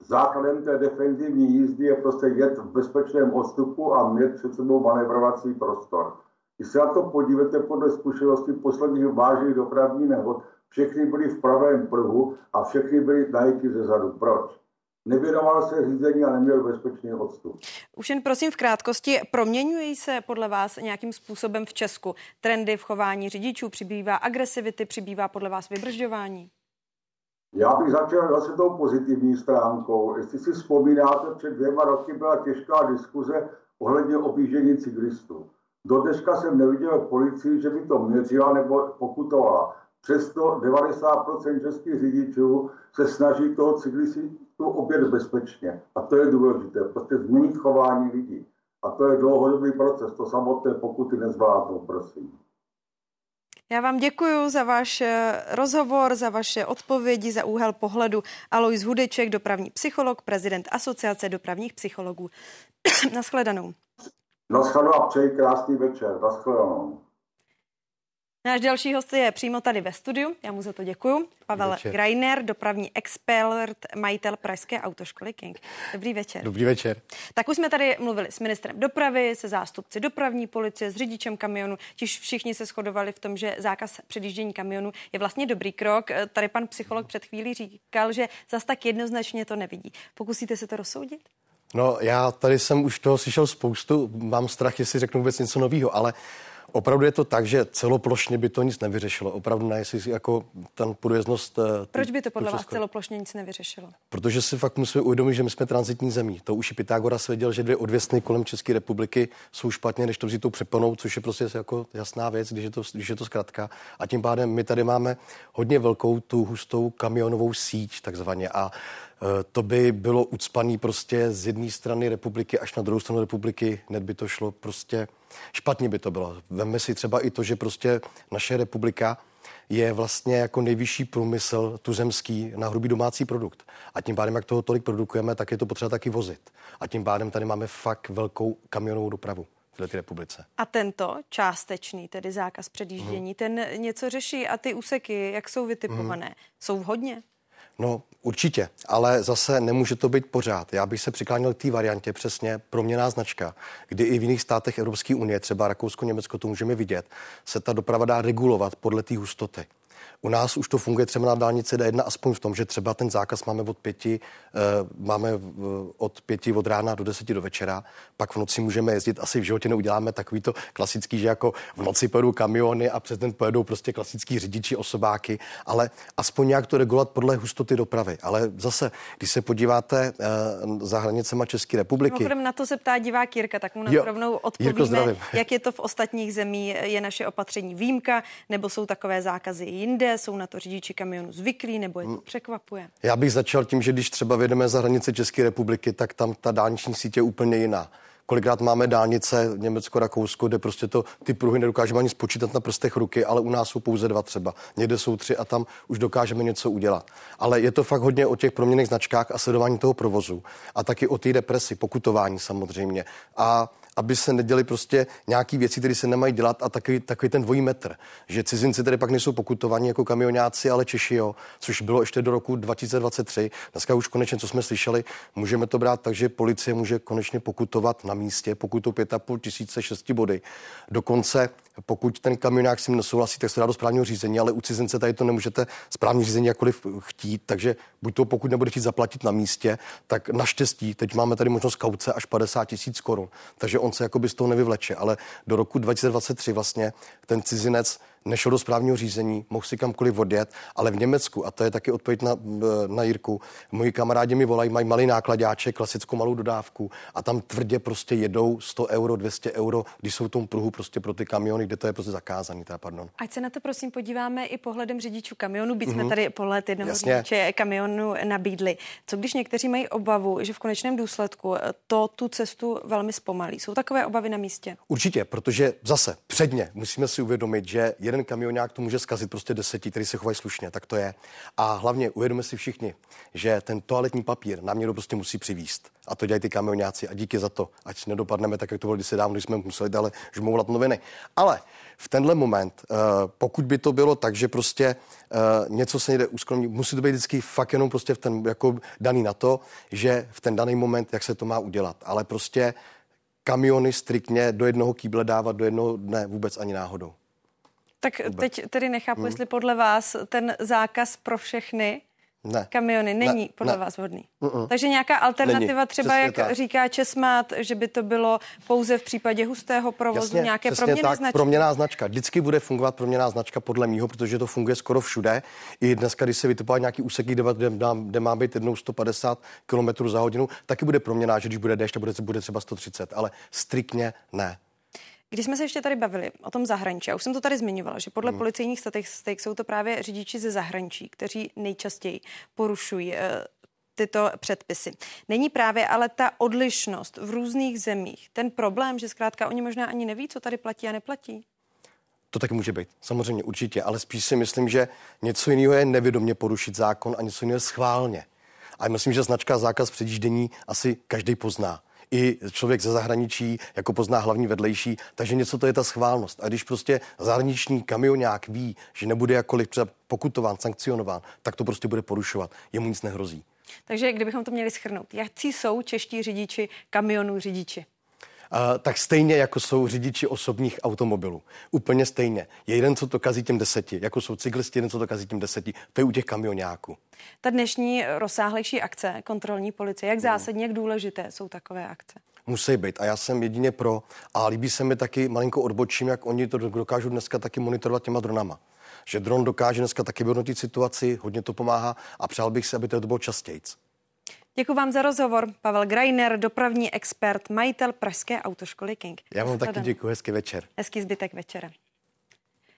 základem té defenzivní jízdy je prostě jet v bezpečném odstupu a mít před sebou manevrovací prostor. Když se na to podíváte podle zkušenosti posledních vážných dopravních nehod, všechny byly v pravém pruhu a všechny byly najiti ze zadu. Proč? Nevěnoval se řízení a neměl bezpečný odstup.
Už jen prosím v krátkosti, proměňují se podle vás nějakým způsobem v Česku trendy v chování řidičů? Přibývá agresivity, přibývá podle vás vybržďování?
Já bych začal zase tou pozitivní stránkou. Jestli si vzpomínáte, před dvěma roky byla těžká diskuze ohledně objíždění cyklistů. Do dneška jsem neviděl policii, že by to měřila nebo pokutovala. Přesto 90% českých řidičů se snaží toho cyklistu obět bezpečně. A to je důležité. Prostě změnit chování lidí. A to je dlouhodobý proces. To samotné pokuty nezvládnou, prosím.
Já vám děkuji za váš eh, rozhovor, za vaše odpovědi, za úhel pohledu. Alois Hudeček, dopravní psycholog, prezident Asociace dopravních psychologů. Naschledanou.
Naschledanou a přeji krásný večer. Naschledanou.
Náš další host je přímo tady ve studiu, já mu za to děkuji. Pavel večer. Greiner, dopravní expert, majitel Pražské autoškoly King. Dobrý večer.
Dobrý večer.
Tak už jsme tady mluvili s ministrem dopravy, se zástupci dopravní policie, s řidičem kamionu. Tiž všichni se shodovali v tom, že zákaz předjíždění kamionu je vlastně dobrý krok. Tady pan psycholog před chvílí říkal, že zas tak jednoznačně to nevidí. Pokusíte se to rozsoudit?
No, já tady jsem už toho slyšel spoustu, mám strach, jestli řeknu vůbec něco nového, ale Opravdu je to tak, že celoplošně by to nic nevyřešilo. Opravdu ne, jestli jako ten podjezdnost...
Eh, Proč by to podle vás celoplošně nic nevyřešilo?
Protože si fakt musíme uvědomit, že my jsme transitní zemí. To už i Pythagoras věděl, že dvě odvěsny kolem České republiky jsou špatně, než to vzít tou přeponou, což je prostě jako jasná věc, když je to, když je to zkrátka. A tím pádem my tady máme hodně velkou tu hustou kamionovou síť takzvaně. A to by bylo ucpaný prostě z jedné strany republiky až na druhou stranu republiky, hned by to šlo prostě, špatně by to bylo. Vemme si třeba i to, že prostě naše republika je vlastně jako nejvyšší průmysl tuzemský na hrubý domácí produkt. A tím pádem, jak toho tolik produkujeme, tak je to potřeba taky vozit. A tím pádem tady máme fakt velkou kamionovou dopravu této republice.
A tento částečný, tedy zákaz předjíždění, mm. ten něco řeší a ty úseky, jak jsou vytipované, mm. jsou vhodně?
No určitě, ale zase nemůže to být pořád. Já bych se přikláněl k té variantě přesně proměná značka, kdy i v jiných státech Evropské unie, třeba Rakousko, Německo, to můžeme vidět, se ta doprava dá regulovat podle té hustoty. U nás už to funguje třeba na dálnici D1 aspoň v tom, že třeba ten zákaz máme od pěti, uh, máme od pěti od rána do deseti do večera, pak v noci můžeme jezdit, asi v životě neuděláme takový to klasický, že jako v noci pojedou kamiony a přes den pojedou prostě klasický řidiči, osobáky, ale aspoň nějak to regulovat podle hustoty dopravy. Ale zase, když se podíváte uh, za hranicema České republiky.
Mimochodem na to se ptá divák Jirka, tak mu na rovnou odpovíme, Jirko, jak je to v ostatních zemí, je naše opatření výjimka, nebo jsou takové zákazy jinde, jsou na to řidiči kamionu zvyklí nebo je to hmm. překvapuje?
Já bych začal tím, že když třeba vědeme za hranice České republiky, tak tam ta dálniční sítě je úplně jiná. Kolikrát máme dálnice Německo, Rakousko, kde prostě to ty pruhy nedokážeme ani spočítat na prstech ruky, ale u nás jsou pouze dva třeba. Někde jsou tři a tam už dokážeme něco udělat. Ale je to fakt hodně o těch proměných značkách a sledování toho provozu. A taky o té depresi, pokutování samozřejmě. A aby se neděli prostě nějaký věci, které se nemají dělat a takový, takový ten dvojí metr. Že cizinci tady pak nejsou pokutovaní jako kamionáci, ale Češi jo, což bylo ještě do roku 2023. Dneska už konečně, co jsme slyšeli, můžeme to brát tak, že policie může konečně pokutovat na místě, pokutou 5,5 tisíce 6 body. Dokonce pokud ten kamionák s tím nesouhlasí, tak se dá do správního řízení, ale u cizince tady to nemůžete správní řízení jakkoliv chtít, takže buď to pokud nebude chtít zaplatit na místě, tak naštěstí teď máme tady možnost kauce až 50 tisíc korun, takže on se jakoby z toho nevyvleče, ale do roku 2023 vlastně ten cizinec nešel do správního řízení, mohl si kamkoliv odjet, ale v Německu, a to je taky odpověď na, na Jirku, moji kamarádi mi volají, mají malý nákladáček, klasickou malou dodávku a tam tvrdě prostě jedou 100 euro, 200 euro, když jsou v tom pruhu prostě pro ty kamiony, kde to je prostě zakázaný, teda pardon.
Ať se na to prosím podíváme i pohledem řidičů kamionu, byť mm-hmm. jsme
Mhm.
tady pohled jednoho
Jasně.
řidiče kamionu nabídli. Co když někteří mají obavu, že v konečném důsledku to tu cestu velmi zpomalí? Jsou takové obavy na místě?
Určitě, protože zase předně musíme si uvědomit, že jeden kamionák to může zkazit prostě deseti, který se chovají slušně, tak to je. A hlavně uvědomíme si všichni, že ten toaletní papír nám někdo prostě musí přivíst. A to dělají ty kamionáci a díky za to, ať nedopadneme tak, jak to bylo kdysi dávno, když jsme museli dále žmoulat noviny. Ale v tenhle moment, eh, pokud by to bylo tak, že prostě eh, něco se někde uskromí, musí to být vždycky fakt jenom prostě v ten, jako daný na to, že v ten daný moment, jak se to má udělat. Ale prostě kamiony striktně do jednoho kýble dávat, do jednoho dne vůbec ani náhodou.
Tak
Vůbec.
teď tedy nechápu,
Hmm.
jestli podle vás ten zákaz pro všechny
Ne.
kamiony není
Ne,
podle
ne.
vás vhodný.
Mm-mm.
Takže nějaká alternativa
Není,
třeba,
přesně
jak
tak.
říká Česmát, že by to bylo pouze v případě hustého provozu, nějaké
přesně
proměny
tak,
značky.
Proměná značka. Vždycky bude fungovat proměná značka podle mýho, protože to funguje skoro všude. I dneska, když se vytipuje nějaký úseky, kde, kde, kde má být jednou 150 km za hodinu, taky bude proměná, že když bude déšť, tak bude, bude třeba 130, ale striktně ne.
Když jsme se ještě tady bavili o tom zahraničí, já už jsem to tady zmiňovala, že podle
Hmm.
policejních statistik jsou to právě řidiči ze zahraničí, kteří nejčastěji porušují eh, tyto předpisy. Není právě ale ta odlišnost v různých zemích ten problém, že zkrátka oni možná ani neví, co tady platí a neplatí?
To taky může být, samozřejmě určitě, ale spíš si myslím, že něco jiného je nevědomě porušit zákon a něco jiného je schválně. A myslím, že značka zákaz předjíždění asi každý pozná. I člověk ze zahraničí jako pozná hlavní vedlejší, takže něco to je ta schválnost. A když prostě zahraniční kamionák ví, že nebude jakkoliv pokutován, sankcionován, tak to prostě bude porušovat. Jemu nic nehrozí.
Takže kdybychom to měli schrnout, jakcí jsou čeští řidiči kamionů řidiči?
Tak stejně jako jsou řidiči osobních automobilů. Úplně stejně. Je jeden, co to kazí těm deseti, jako jsou cyklisti, jeden, co to kazí těm deseti. To je u těch kamionáků.
Ta dnešní rozsáhlejší akce kontrolní policie, jak zásadně, jak důležité jsou takové akce?
Musí být. A já jsem jedině pro. A líbí se mi taky malinko odbočím, jak oni to dokážou dneska taky monitorovat těma dronama. Že dron dokáže dneska taky vyhodnotit situaci, hodně to pomáhá a přál bych si, aby to bylo častějc.
Děkuji vám za rozhovor. Pavel Greiner, dopravní expert, majitel Pražské autoškoly King.
Já vám taky děkuji, hezký večer.
Hezký zbytek večera.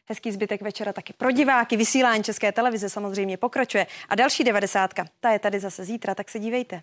Hezký zbytek večera taky pro diváky. Vysílání České televize samozřejmě pokračuje. A další devadesátka, ta je tady zase zítra, tak se dívejte.